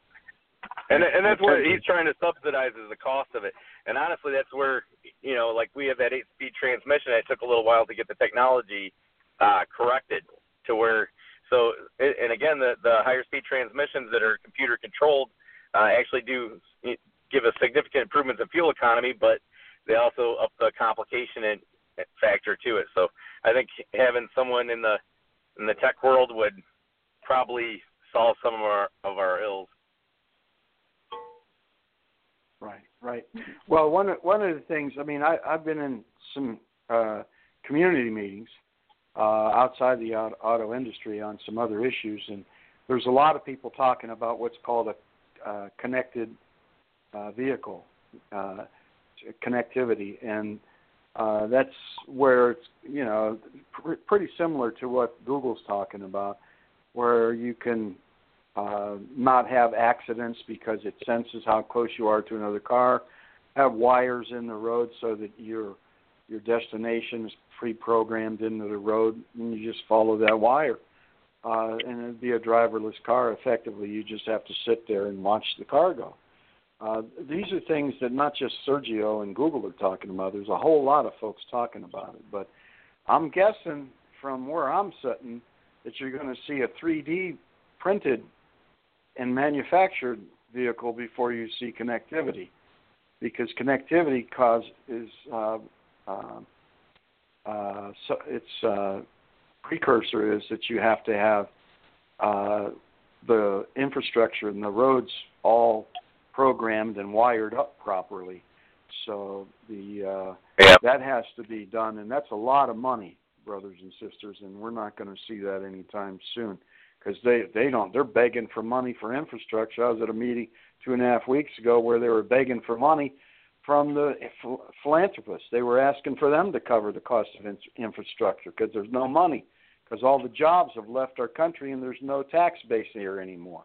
and and that's what he's trying to subsidize is the cost of it. And honestly, that's where you know, like we have that eight-speed transmission. It took a little while to get the technology uh, corrected to where. So and again, the the higher speed transmissions that are computer controlled uh, actually do give a significant improvement in fuel economy, but they also up the complication and factor to it. So I think having someone in the in the tech world would probably solve some of our of our ills. Right, right. Well, one one of the things I mean, I, I've been in some uh, community meetings uh, outside the auto, industry on some other issues, and there's a lot of people talking about what's called a uh, connected uh, vehicle. Uh, connectivity, and uh, that's where it's you know pr- pretty similar to what Google's talking about, where you can uh, not have accidents because it senses how close you are to another car, have wires in the road so that your your destination is pre-programmed into the road, and you just follow that wire. Uh, and it'd be a driverless car. Effectively, you just have to sit there and watch the car go. Uh, these are things that not just Sergio and Google are talking about. There's a whole lot of folks talking about it. But I'm guessing from where I'm sitting that you're going to see a 3D printed and manufactured vehicle before you see connectivity, because connectivity cause is uh, uh, uh, so its uh, precursor is that you have to have uh, the infrastructure and the roads all programmed and wired up properly. So the uh, yeah. that has to be done, and that's a lot of money, brothers and sisters, and we're not going to see that anytime soon because they they don't they're begging for money for infrastructure. I was at a meeting two and a half weeks ago where they were begging for money from the philanthropists. They were asking for them to cover the cost of infrastructure because there's no money because all the jobs have left our country and there's no tax base here anymore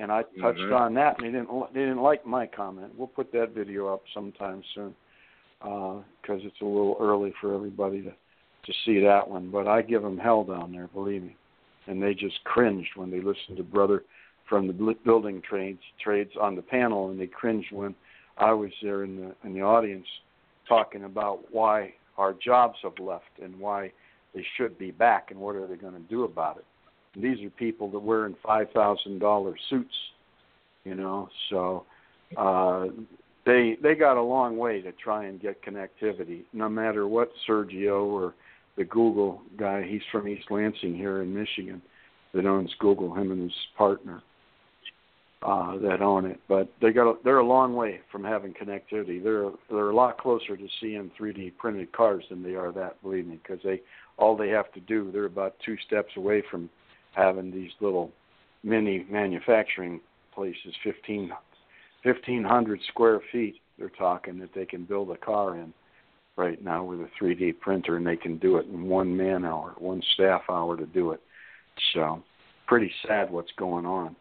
and I touched mm-hmm. on that, and they didn't they didn't like my comment. We'll put that video up sometime soon because uh, it's a little early for everybody to to see that one. But I give them hell down there, believe me, and they just cringed when they listened to brother from the building trades trades on the panel, and they cringed when I was there in the in the audience talking about why our jobs have left and why they should be back and what are they going to do about it these are people that wear in five thousand dollar suits, you know. So uh, they they got a long way to try and get connectivity. No matter what Sergio or the Google guy, he's from East Lansing here in Michigan, that owns Google. Him and his partner uh, that own it. But they got a, they're a long way from having connectivity. They're they're a lot closer to seeing 3D printed cars than they are that. Believe me, because they all they have to do they're about two steps away from having these little mini manufacturing places, 15, 1,500 square feet. They're talking that they can build a car in right now with a 3D printer, and they can do it in one man hour, one staff hour to do it. So, pretty sad what's going on.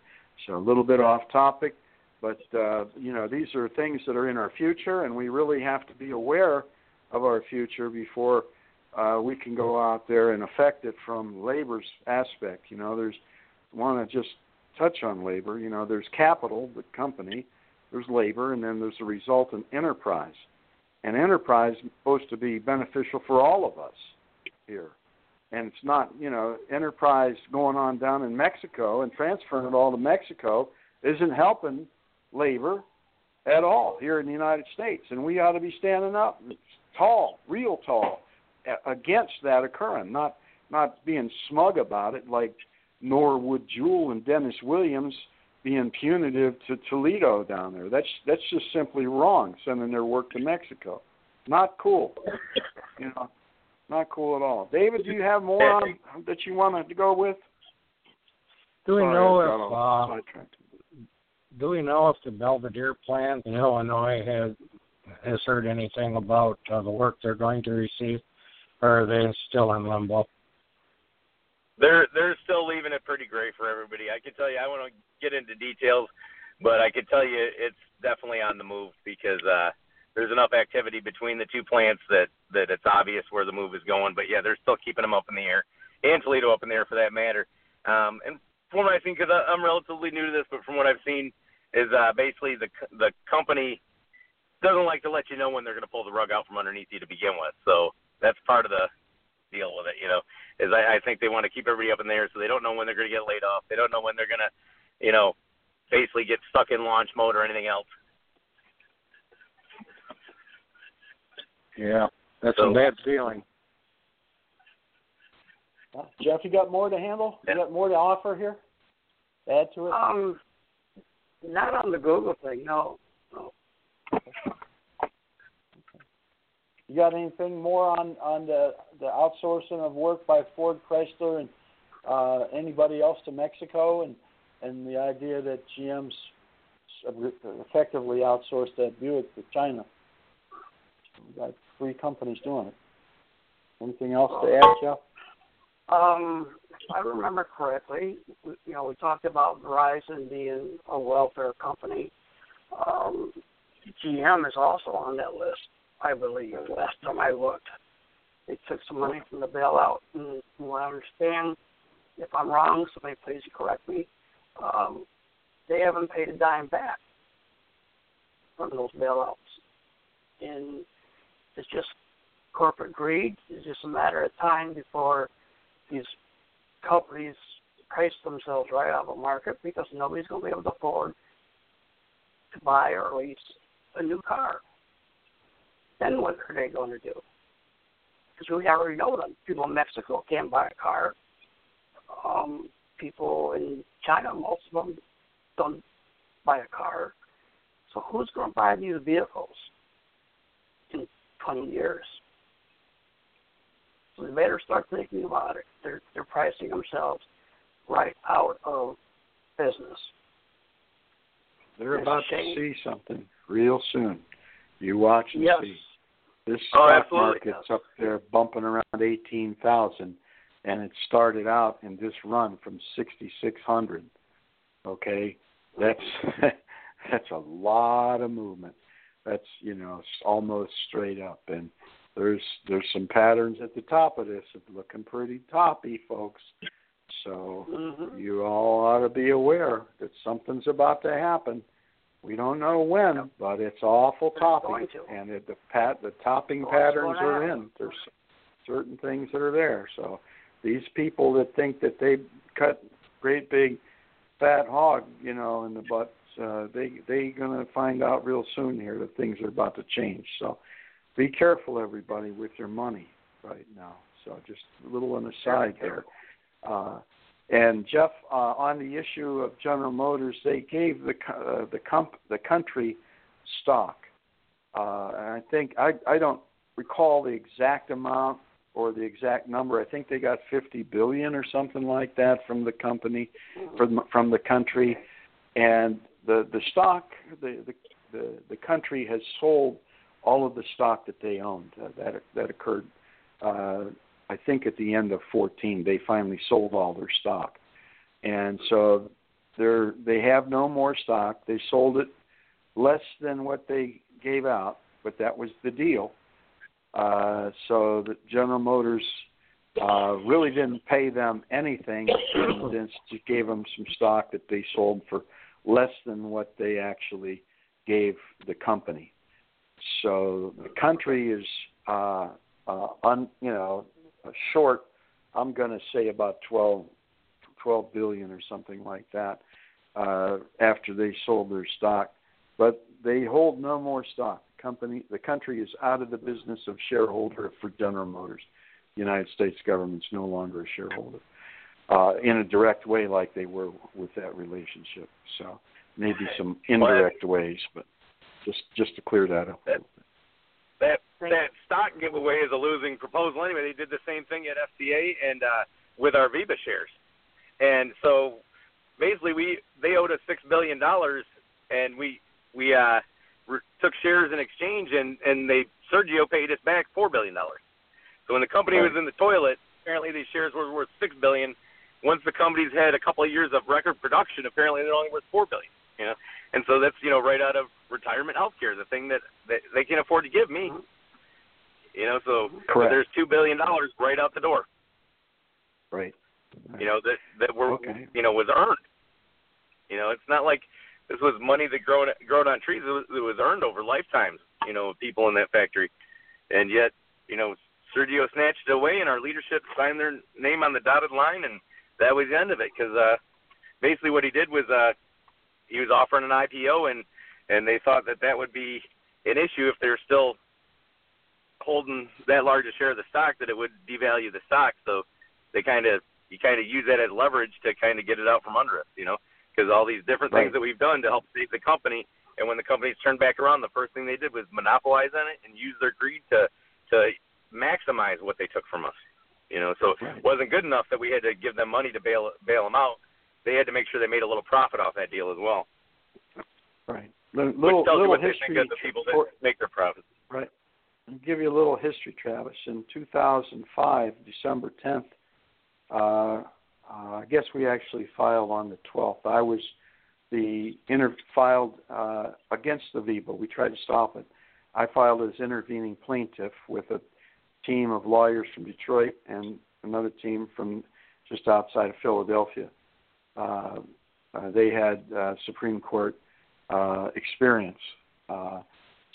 So, a little bit off topic, but uh, you know these are things that are in our future, and we really have to be aware of our future before uh, we can go out there and affect it from labor's aspect. You know, there's want to just touch on labor. You know, there's capital, the company, there's labor, and then there's the resultant enterprise. And enterprise is supposed to be beneficial for all of us here. And it's not, you know, enterprise going on down in Mexico and transferring it all to Mexico isn't helping labor at all here in the United States. And we ought to be standing up tall, real tall, against that occurring, not not being smug about it like Norwood Jewell and Dennis Williams being punitive to Toledo down there. That's that's just simply wrong. Sending their work to Mexico, not cool. You know, not cool at all. David, do you have more on, that you want to go with? Do we Sorry, know if uh, do we know if the Belvidere plant in Illinois has has heard anything about uh, the work they're going to receive? or are they still in limbo? They're they're still leaving it pretty gray for everybody. I can tell you, I want to get into details, but I could tell you it's definitely on the move because uh, there's enough activity between the two plants that that it's obvious where the move is going. But yeah, they're still keeping them up in the air, and Toledo up in the air for that matter. Um, and from what I've seen, because I'm relatively new to this, but from what I've seen, is uh, basically the the company doesn't like to let you know when they're going to pull the rug out from underneath you to begin with. So that's part of the deal with it, you know. Is I, I think they want to keep everybody up in there, so they don't know when they're going to get laid off. They don't know when they're going to, you know, basically get stuck in launch mode or anything else. Yeah, that's So- a bad feeling. Uh, Jeff, you got more to handle? You got more to offer here? Add to it? Um, not on the Google thing, no. no. You got anything more on on the the outsourcing of work by Ford, Chrysler, and uh, anybody else to Mexico, and and the idea that GM's effectively outsourced that Buick to China? We got three companies doing it. Anything else to add, Jeff? Um, if I remember correctly, you know, we talked about Verizon being a welfare company. Um, GM is also on that list, I believe. Last time I looked, they took some money from the bailout, and what I understand, if I'm wrong, somebody please correct me. Um, they haven't paid a dime back from those bailouts, and it's just corporate greed. It's just a matter of time before these companies price themselves right out of the market because nobody's going to be able to afford to buy or lease a new car. Then what are they going to do? Because we already know that people in Mexico can't buy a car. Um, people in China, most of them don't buy a car. So who's going to buy these vehicles 20 years? So they better start thinking about it. They're they're pricing themselves right out of business. They're It's about to see something real soon. You watch and Yes. see. This Oh, stock market's up there bumping around eighteen thousand, and it started out in this run from sixty six hundred. Okay, that's (laughs) that's a lot of movement. That's you know almost straight up, and there's there's some patterns at the top of this. It's looking pretty toppy, folks. So Mm-hmm. you all ought to be aware that something's about to happen. We don't know when, but it's awful toppy, going to. and it, the pat the topping Oh, it's patterns are happen. in. There's certain things that are there. So these people that think that they cut great big fat hog, you know, in the butt, uh, they they gonna find out real soon here that things are about to change. So be careful, everybody, with your money right now. So just a little on the side there. Uh, and Jeff, uh, on the issue of General Motors, they gave the uh, the comp the country stock. Uh, and I think I I don't recall the exact amount or the exact number. I think they got 50 billion or something like that from the company from from the country, and the the stock the the the, the country has sold all of the stock that they owned. Uh, that that occurred. Uh, I think at the end of 14, they finally sold all their stock, and so they're they have no more stock. They sold it less than what they gave out, but that was the deal. Uh, so that General Motors uh, really didn't pay them anything, just gave them some stock that they sold for less than what they actually gave the company. So the country is, uh, uh, un, you know, uh, short. I'm going to say about 12, 12 billion or something like that uh, after they sold their stock, but they hold no more stock. Company, the country is out of the business of shareholder for General Motors. The United States government's no longer a shareholder uh, in a direct way like they were with that relationship. So maybe some indirect ways, but just just to clear that up. That that that stock giveaway is a losing proposal anyway. They did the same thing at FCA and uh, with our VEBA shares, and so basically we they owed us six billion dollars, and we we uh, re- took shares in exchange, and and they Sergio paid us back four billion dollars. So when the company was in the toilet, apparently these shares were worth six billion. Once the company's had a couple of years of record production, apparently they're only worth four billion. You know, and so that's you know right out of retirement health care, the thing that, that they can afford to give me. Mm-hmm. You know, so Correct. there's two billion dollars right out the door. Right. You know that that were Okay. you know was earned. You know, it's not like this was money that grown grown on trees. It was, it was earned over lifetimes. You know, of people in that factory, and yet you know Sergio snatched it away, and our leadership signed their name on the dotted line, and that was the end of it. Because uh, basically, what he did was uh, he was offering an IPO, and and they thought that that would be an issue if they're still holding that large a share of the stock, that it would devalue the stock. So they kind of you kind of use that as leverage to kind of get it out from under us, you know, because all these different Right. things that we've done to help save the company, and when the company's turned back around, the first thing they did was monopolize on it and use their greed to to maximize what they took from us, you know. So Right. it wasn't good enough that we had to give them money to bail bail them out. They had to make sure they made a little profit off that deal as well, Right. Li- Little which tells you little what they history. think of the people that make their profits. Right. I'll give you a little history, Travis. In 2005, December 10th, uh, uh, I guess we actually filed on the 12th. I was the inter- filed uh, against the VEBA. We tried to stop it. I filed as intervening plaintiff with a team of lawyers from Detroit and another team from just outside of Philadelphia. Uh, uh, they had uh, Supreme Court uh, experience. Uh,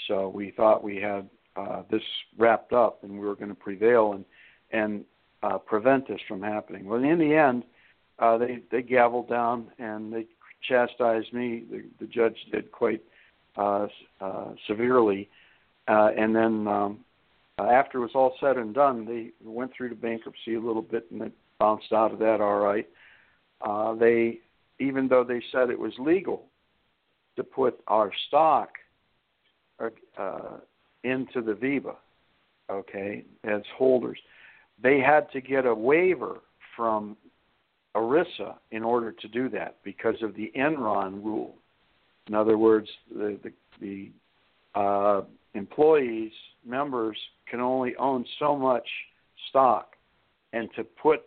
so we thought we had uh, this wrapped up and we were going to prevail and and uh, prevent this from happening. Well, in the end, uh, they they gavelled down and they chastised me. The, the judge did quite uh, uh, severely, uh, and then um, uh, after it was all said and done, they went through the bankruptcy a little bit and it bounced out of that all right. Uh, they even though they said it was legal to put our stock uh, into the VEBA, okay, as holders, they had to get a waiver from ERISA in order to do that because of the Enron rule. In other words, the the, the uh, employees members can only own so much stock, and to put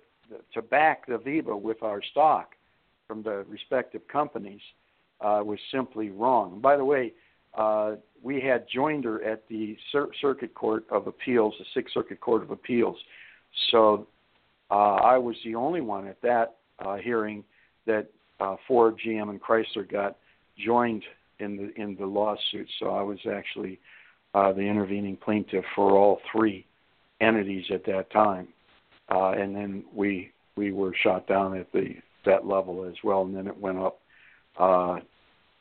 to back the VEBA with our stock from the respective companies uh, was simply wrong. By the way, uh, we had joinder at the Cir- Circuit Court of Appeals, the Sixth Circuit Court of Appeals. So uh, I was the only one at that uh, hearing that uh, Ford, GM, and Chrysler got joined in the in the lawsuit. So I was actually uh, the intervening plaintiff for all three entities at that time, uh, and then we we were shot down at the that level as well, and then it went up uh,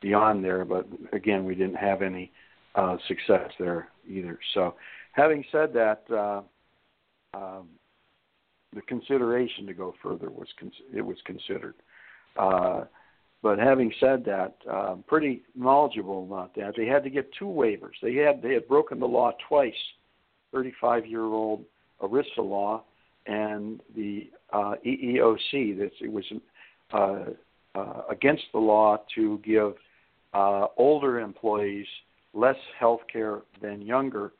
beyond there. But again, we didn't have any uh, success there either. So, having said that, uh, um, the consideration to go further was con- it was considered. Uh, but having said that, um, pretty knowledgeable about that. They had to get two waivers. They had they had broken the law twice. 35 year old ERISA law and the uh, EEOC. That it was uh, uh, against the law to give uh, older employees less health care than younger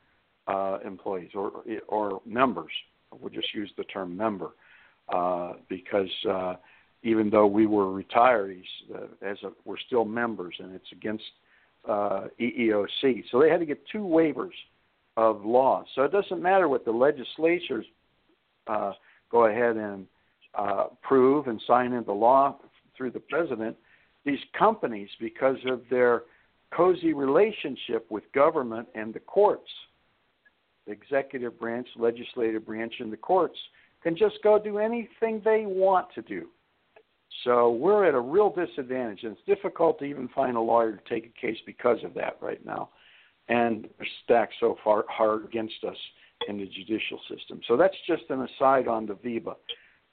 uh, employees or or members. We'll just use the term member uh, because uh, even though we were retirees, uh, as a, we're still members, and it's against uh, EEOC. So they had to get two waivers of law. So it doesn't matter what the legislatures uh, go ahead and uh, and sign into law through the president. These companies, because of their cozy relationship with government and the courts, the executive branch, legislative branch, and the courts, can just go do anything they want to do. So we're at a real disadvantage, and it's difficult to even find a lawyer to take a case because of that right now. And stacked so far hard against us in the judicial system. So that's just an aside on the VEBA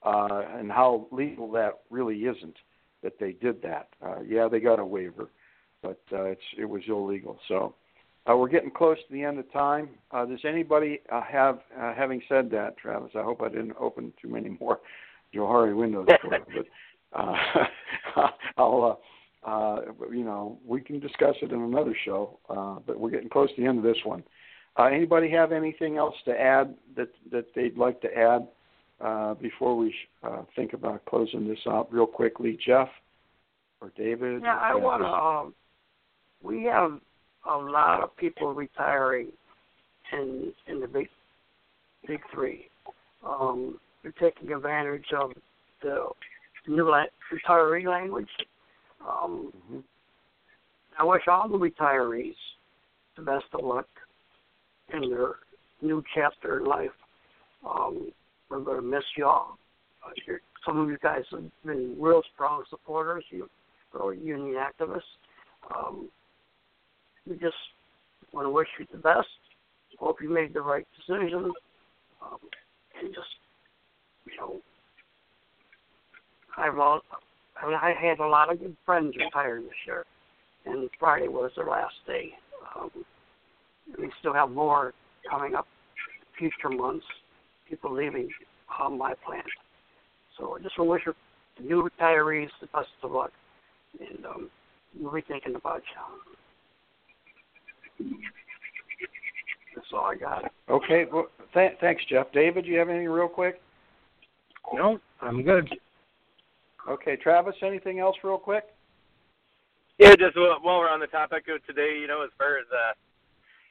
uh, and how legal that really isn't that they did that. Uh, yeah, they got a waiver, but uh, it's it was illegal. So uh, we're getting close to the end of time. Uh, does anybody uh, have, uh, having said that, Travis? I hope I didn't open too many more Johari windows for you, but uh, (laughs) I'll. Uh, uh, you know, we can discuss it in another show, uh, but we're getting close to the end of this one. Uh, anybody have anything else to add that that they'd like to add uh, before we uh, think about closing this out real quickly, Jeff or David. Yeah, I want to. Um, we have a lot of people retiring in in the big big three. Um, they're taking advantage of the new la- retiree language. Um, mm-hmm. I wish all the retirees the best of luck in their new chapter in life. Um, we're going to miss y'all. Uh, some of you guys have been real strong supporters. You, are union activists. Um, we just want to wish you the best. Hope you made the right decision. Um, and just, you know, I've all, I, mean, I had a lot of good friends retired this year, and Friday was their last day. Um, we still have more coming up future months. People leaving on my plant. So I just want to wish the new retirees the best of luck, and um, we'll be thinking about you. That's all I got. Okay. Well, th- thanks, Jeff. David, you have anything real quick? No, I'm good. Okay, Travis, anything else real quick? Yeah, just while we're on the topic of today, you know, as far as uh,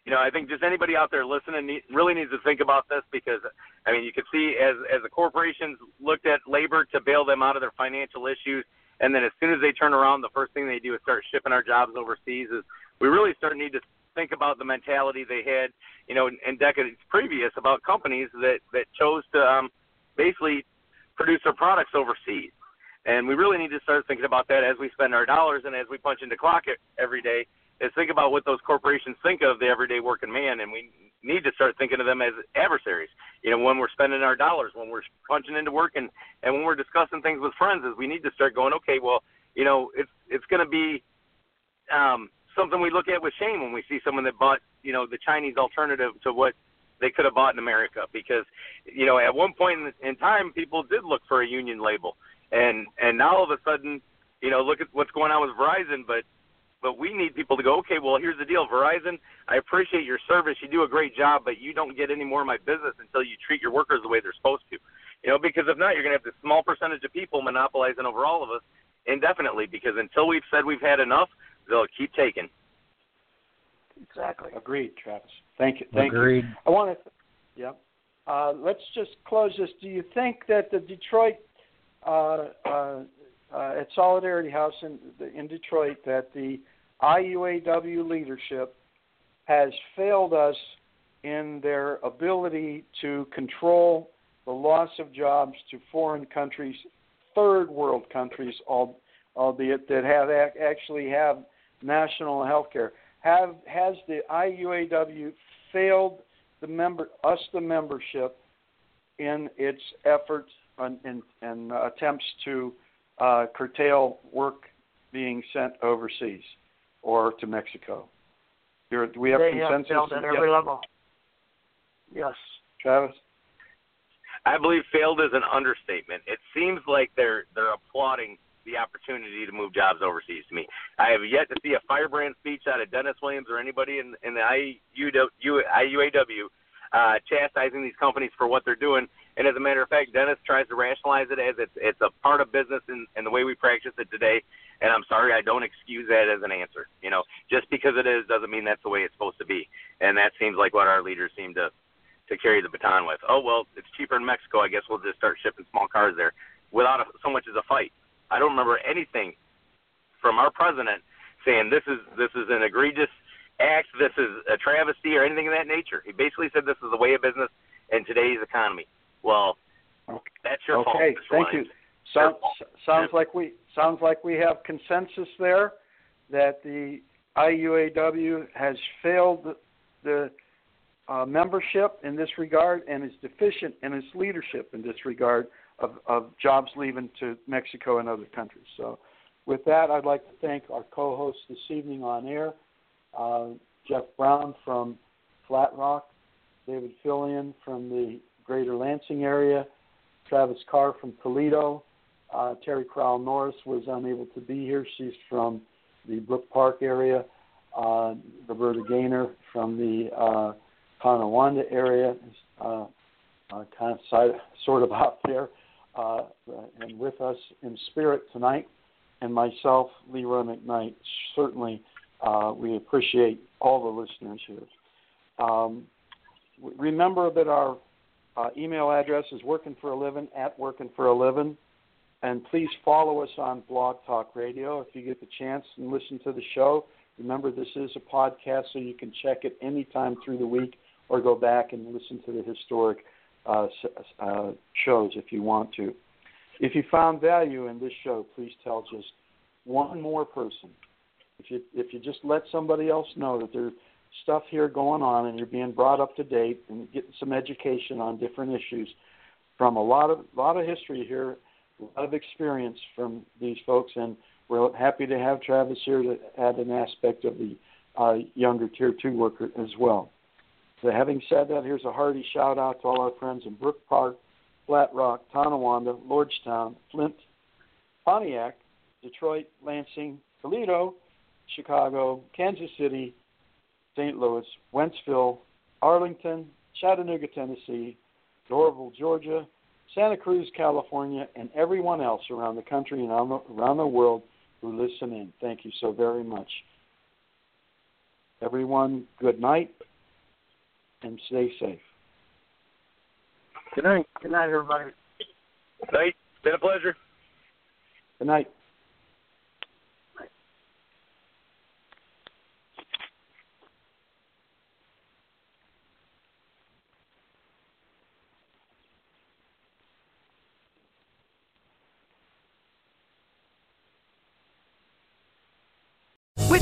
you know, I think just anybody out there listening really needs to think about this because, I mean, you can see as as the corporations looked at labor to bail them out of their financial issues, and then as soon as they turn around, the first thing they do is start shipping our jobs overseas. Is we really start need to think about the mentality they had, you know, in, in decades previous about companies that that chose to um, basically produce their products overseas. And we really need to start thinking about that as we spend our dollars and as we punch into clock every day is think about what those corporations think of the everyday working man, and we need to start thinking of them as adversaries. You know, when we're spending our dollars, when we're punching into work, and and when we're discussing things with friends, is we need to start going, okay, well, you know, it's it's going to be um, something we look at with shame when we see someone that bought, you know, the Chinese alternative to what they could have bought in America, because you know, at one point in, in time, people did look for a union label, and and now all of a sudden, you know, look at what's going on with Verizon, but but we need people to go, okay, well, here's the deal. Verizon, I appreciate your service. You do a great job, but you don't get any more of my business until you treat your workers the way they're supposed to. You know, because if not, you're going to have this small percentage of people monopolizing over all of us indefinitely because until we've said we've had enough, they'll keep taking. Exactly. Agreed, Travis. Thank you. Thank Agreed. you. I want to, yeah. Uh, let's just close this. Do you think that the Detroit uh, uh, uh, at Solidarity House in, in Detroit that the IUAW leadership has failed us in their ability to control the loss of jobs to foreign countries, third world countries, albeit that have actually have national health care. Have has the IUAW failed the member us the membership in its efforts and, and, and attempts to uh, curtail work being sent overseas? or to Mexico? do we have they consensus? Have failed at every yep. level. Yes. Travis. I believe failed is an understatement. It seems like they're they're applauding the opportunity to move jobs overseas to me. I have yet to see a firebrand speech out of Dennis Williams or anybody in in the IUAW uh, chastising these companies for what they're doing. And as a matter of fact, Dennis tries to rationalize it as it's it's a part of business and, and the way we practice it today. And I'm sorry, I don't excuse that as an answer. You know, just because it is doesn't mean that's the way it's supposed to be. And that seems like what our leaders seem to to carry the baton with. Oh well, it's cheaper in Mexico. I guess we'll just start shipping small cars there without a, so much as a fight. I don't remember anything from our president saying this is this is an egregious act, this is a travesty, or anything of that nature. He basically said this is the way of business in today's economy. Well, that's your okay. fault. Okay, thank you. Sounds sounds like we sounds like we have consensus there that the IUAW has failed the, the uh, membership in this regard and is deficient in its leadership in this regard of, of jobs leaving to Mexico and other countries. So, with that, I'd like to thank our co-hosts this evening on air, uh, Jeff Brown from Flat Rock, David Fillion from the Greater Lansing area, Travis Carr from Toledo. Uh, Teri Crial Norris was unable to be here. She's from the Brook Park area. Uh, Roberta Gaynor from the uh, area, uh, uh, kind of side, sort of (laughs) out there, uh, and with us in spirit tonight and myself, Leroy McKnight. Certainly, uh, we appreciate all the listeners here. Um, remember that our uh, email address is working for a living at working for a living. And please follow us on Blog Talk Radio if you get the chance and listen to the show. Remember, this is a podcast, so you can check it anytime through the week or go back and listen to the historic uh, uh, shows if you want to. If you found value in this show, please tell just one more person. If you if you just let somebody else know that there's stuff here going on and you're being brought up to date and getting some education on different issues from a lot of lot of history here, a lot of experience from these folks, and we're happy to have Travis here to add an aspect of the uh, younger tier two worker as well. So having said that, here's a hearty shout out to all our friends in Brook Park, Flat Rock, Tonawanda, Lordstown, Flint, Pontiac, Detroit, Lansing, Toledo, Chicago, Kansas City, St. Louis, Wentzville, Arlington, Chattanooga, Tennessee, Doraville, Georgia, Santa Cruz, California, and everyone else around the country and around the world who listen in. Thank you so very much. Everyone, good night and stay safe. Good night. Good night, everybody. Good night. Been a pleasure. Good night. With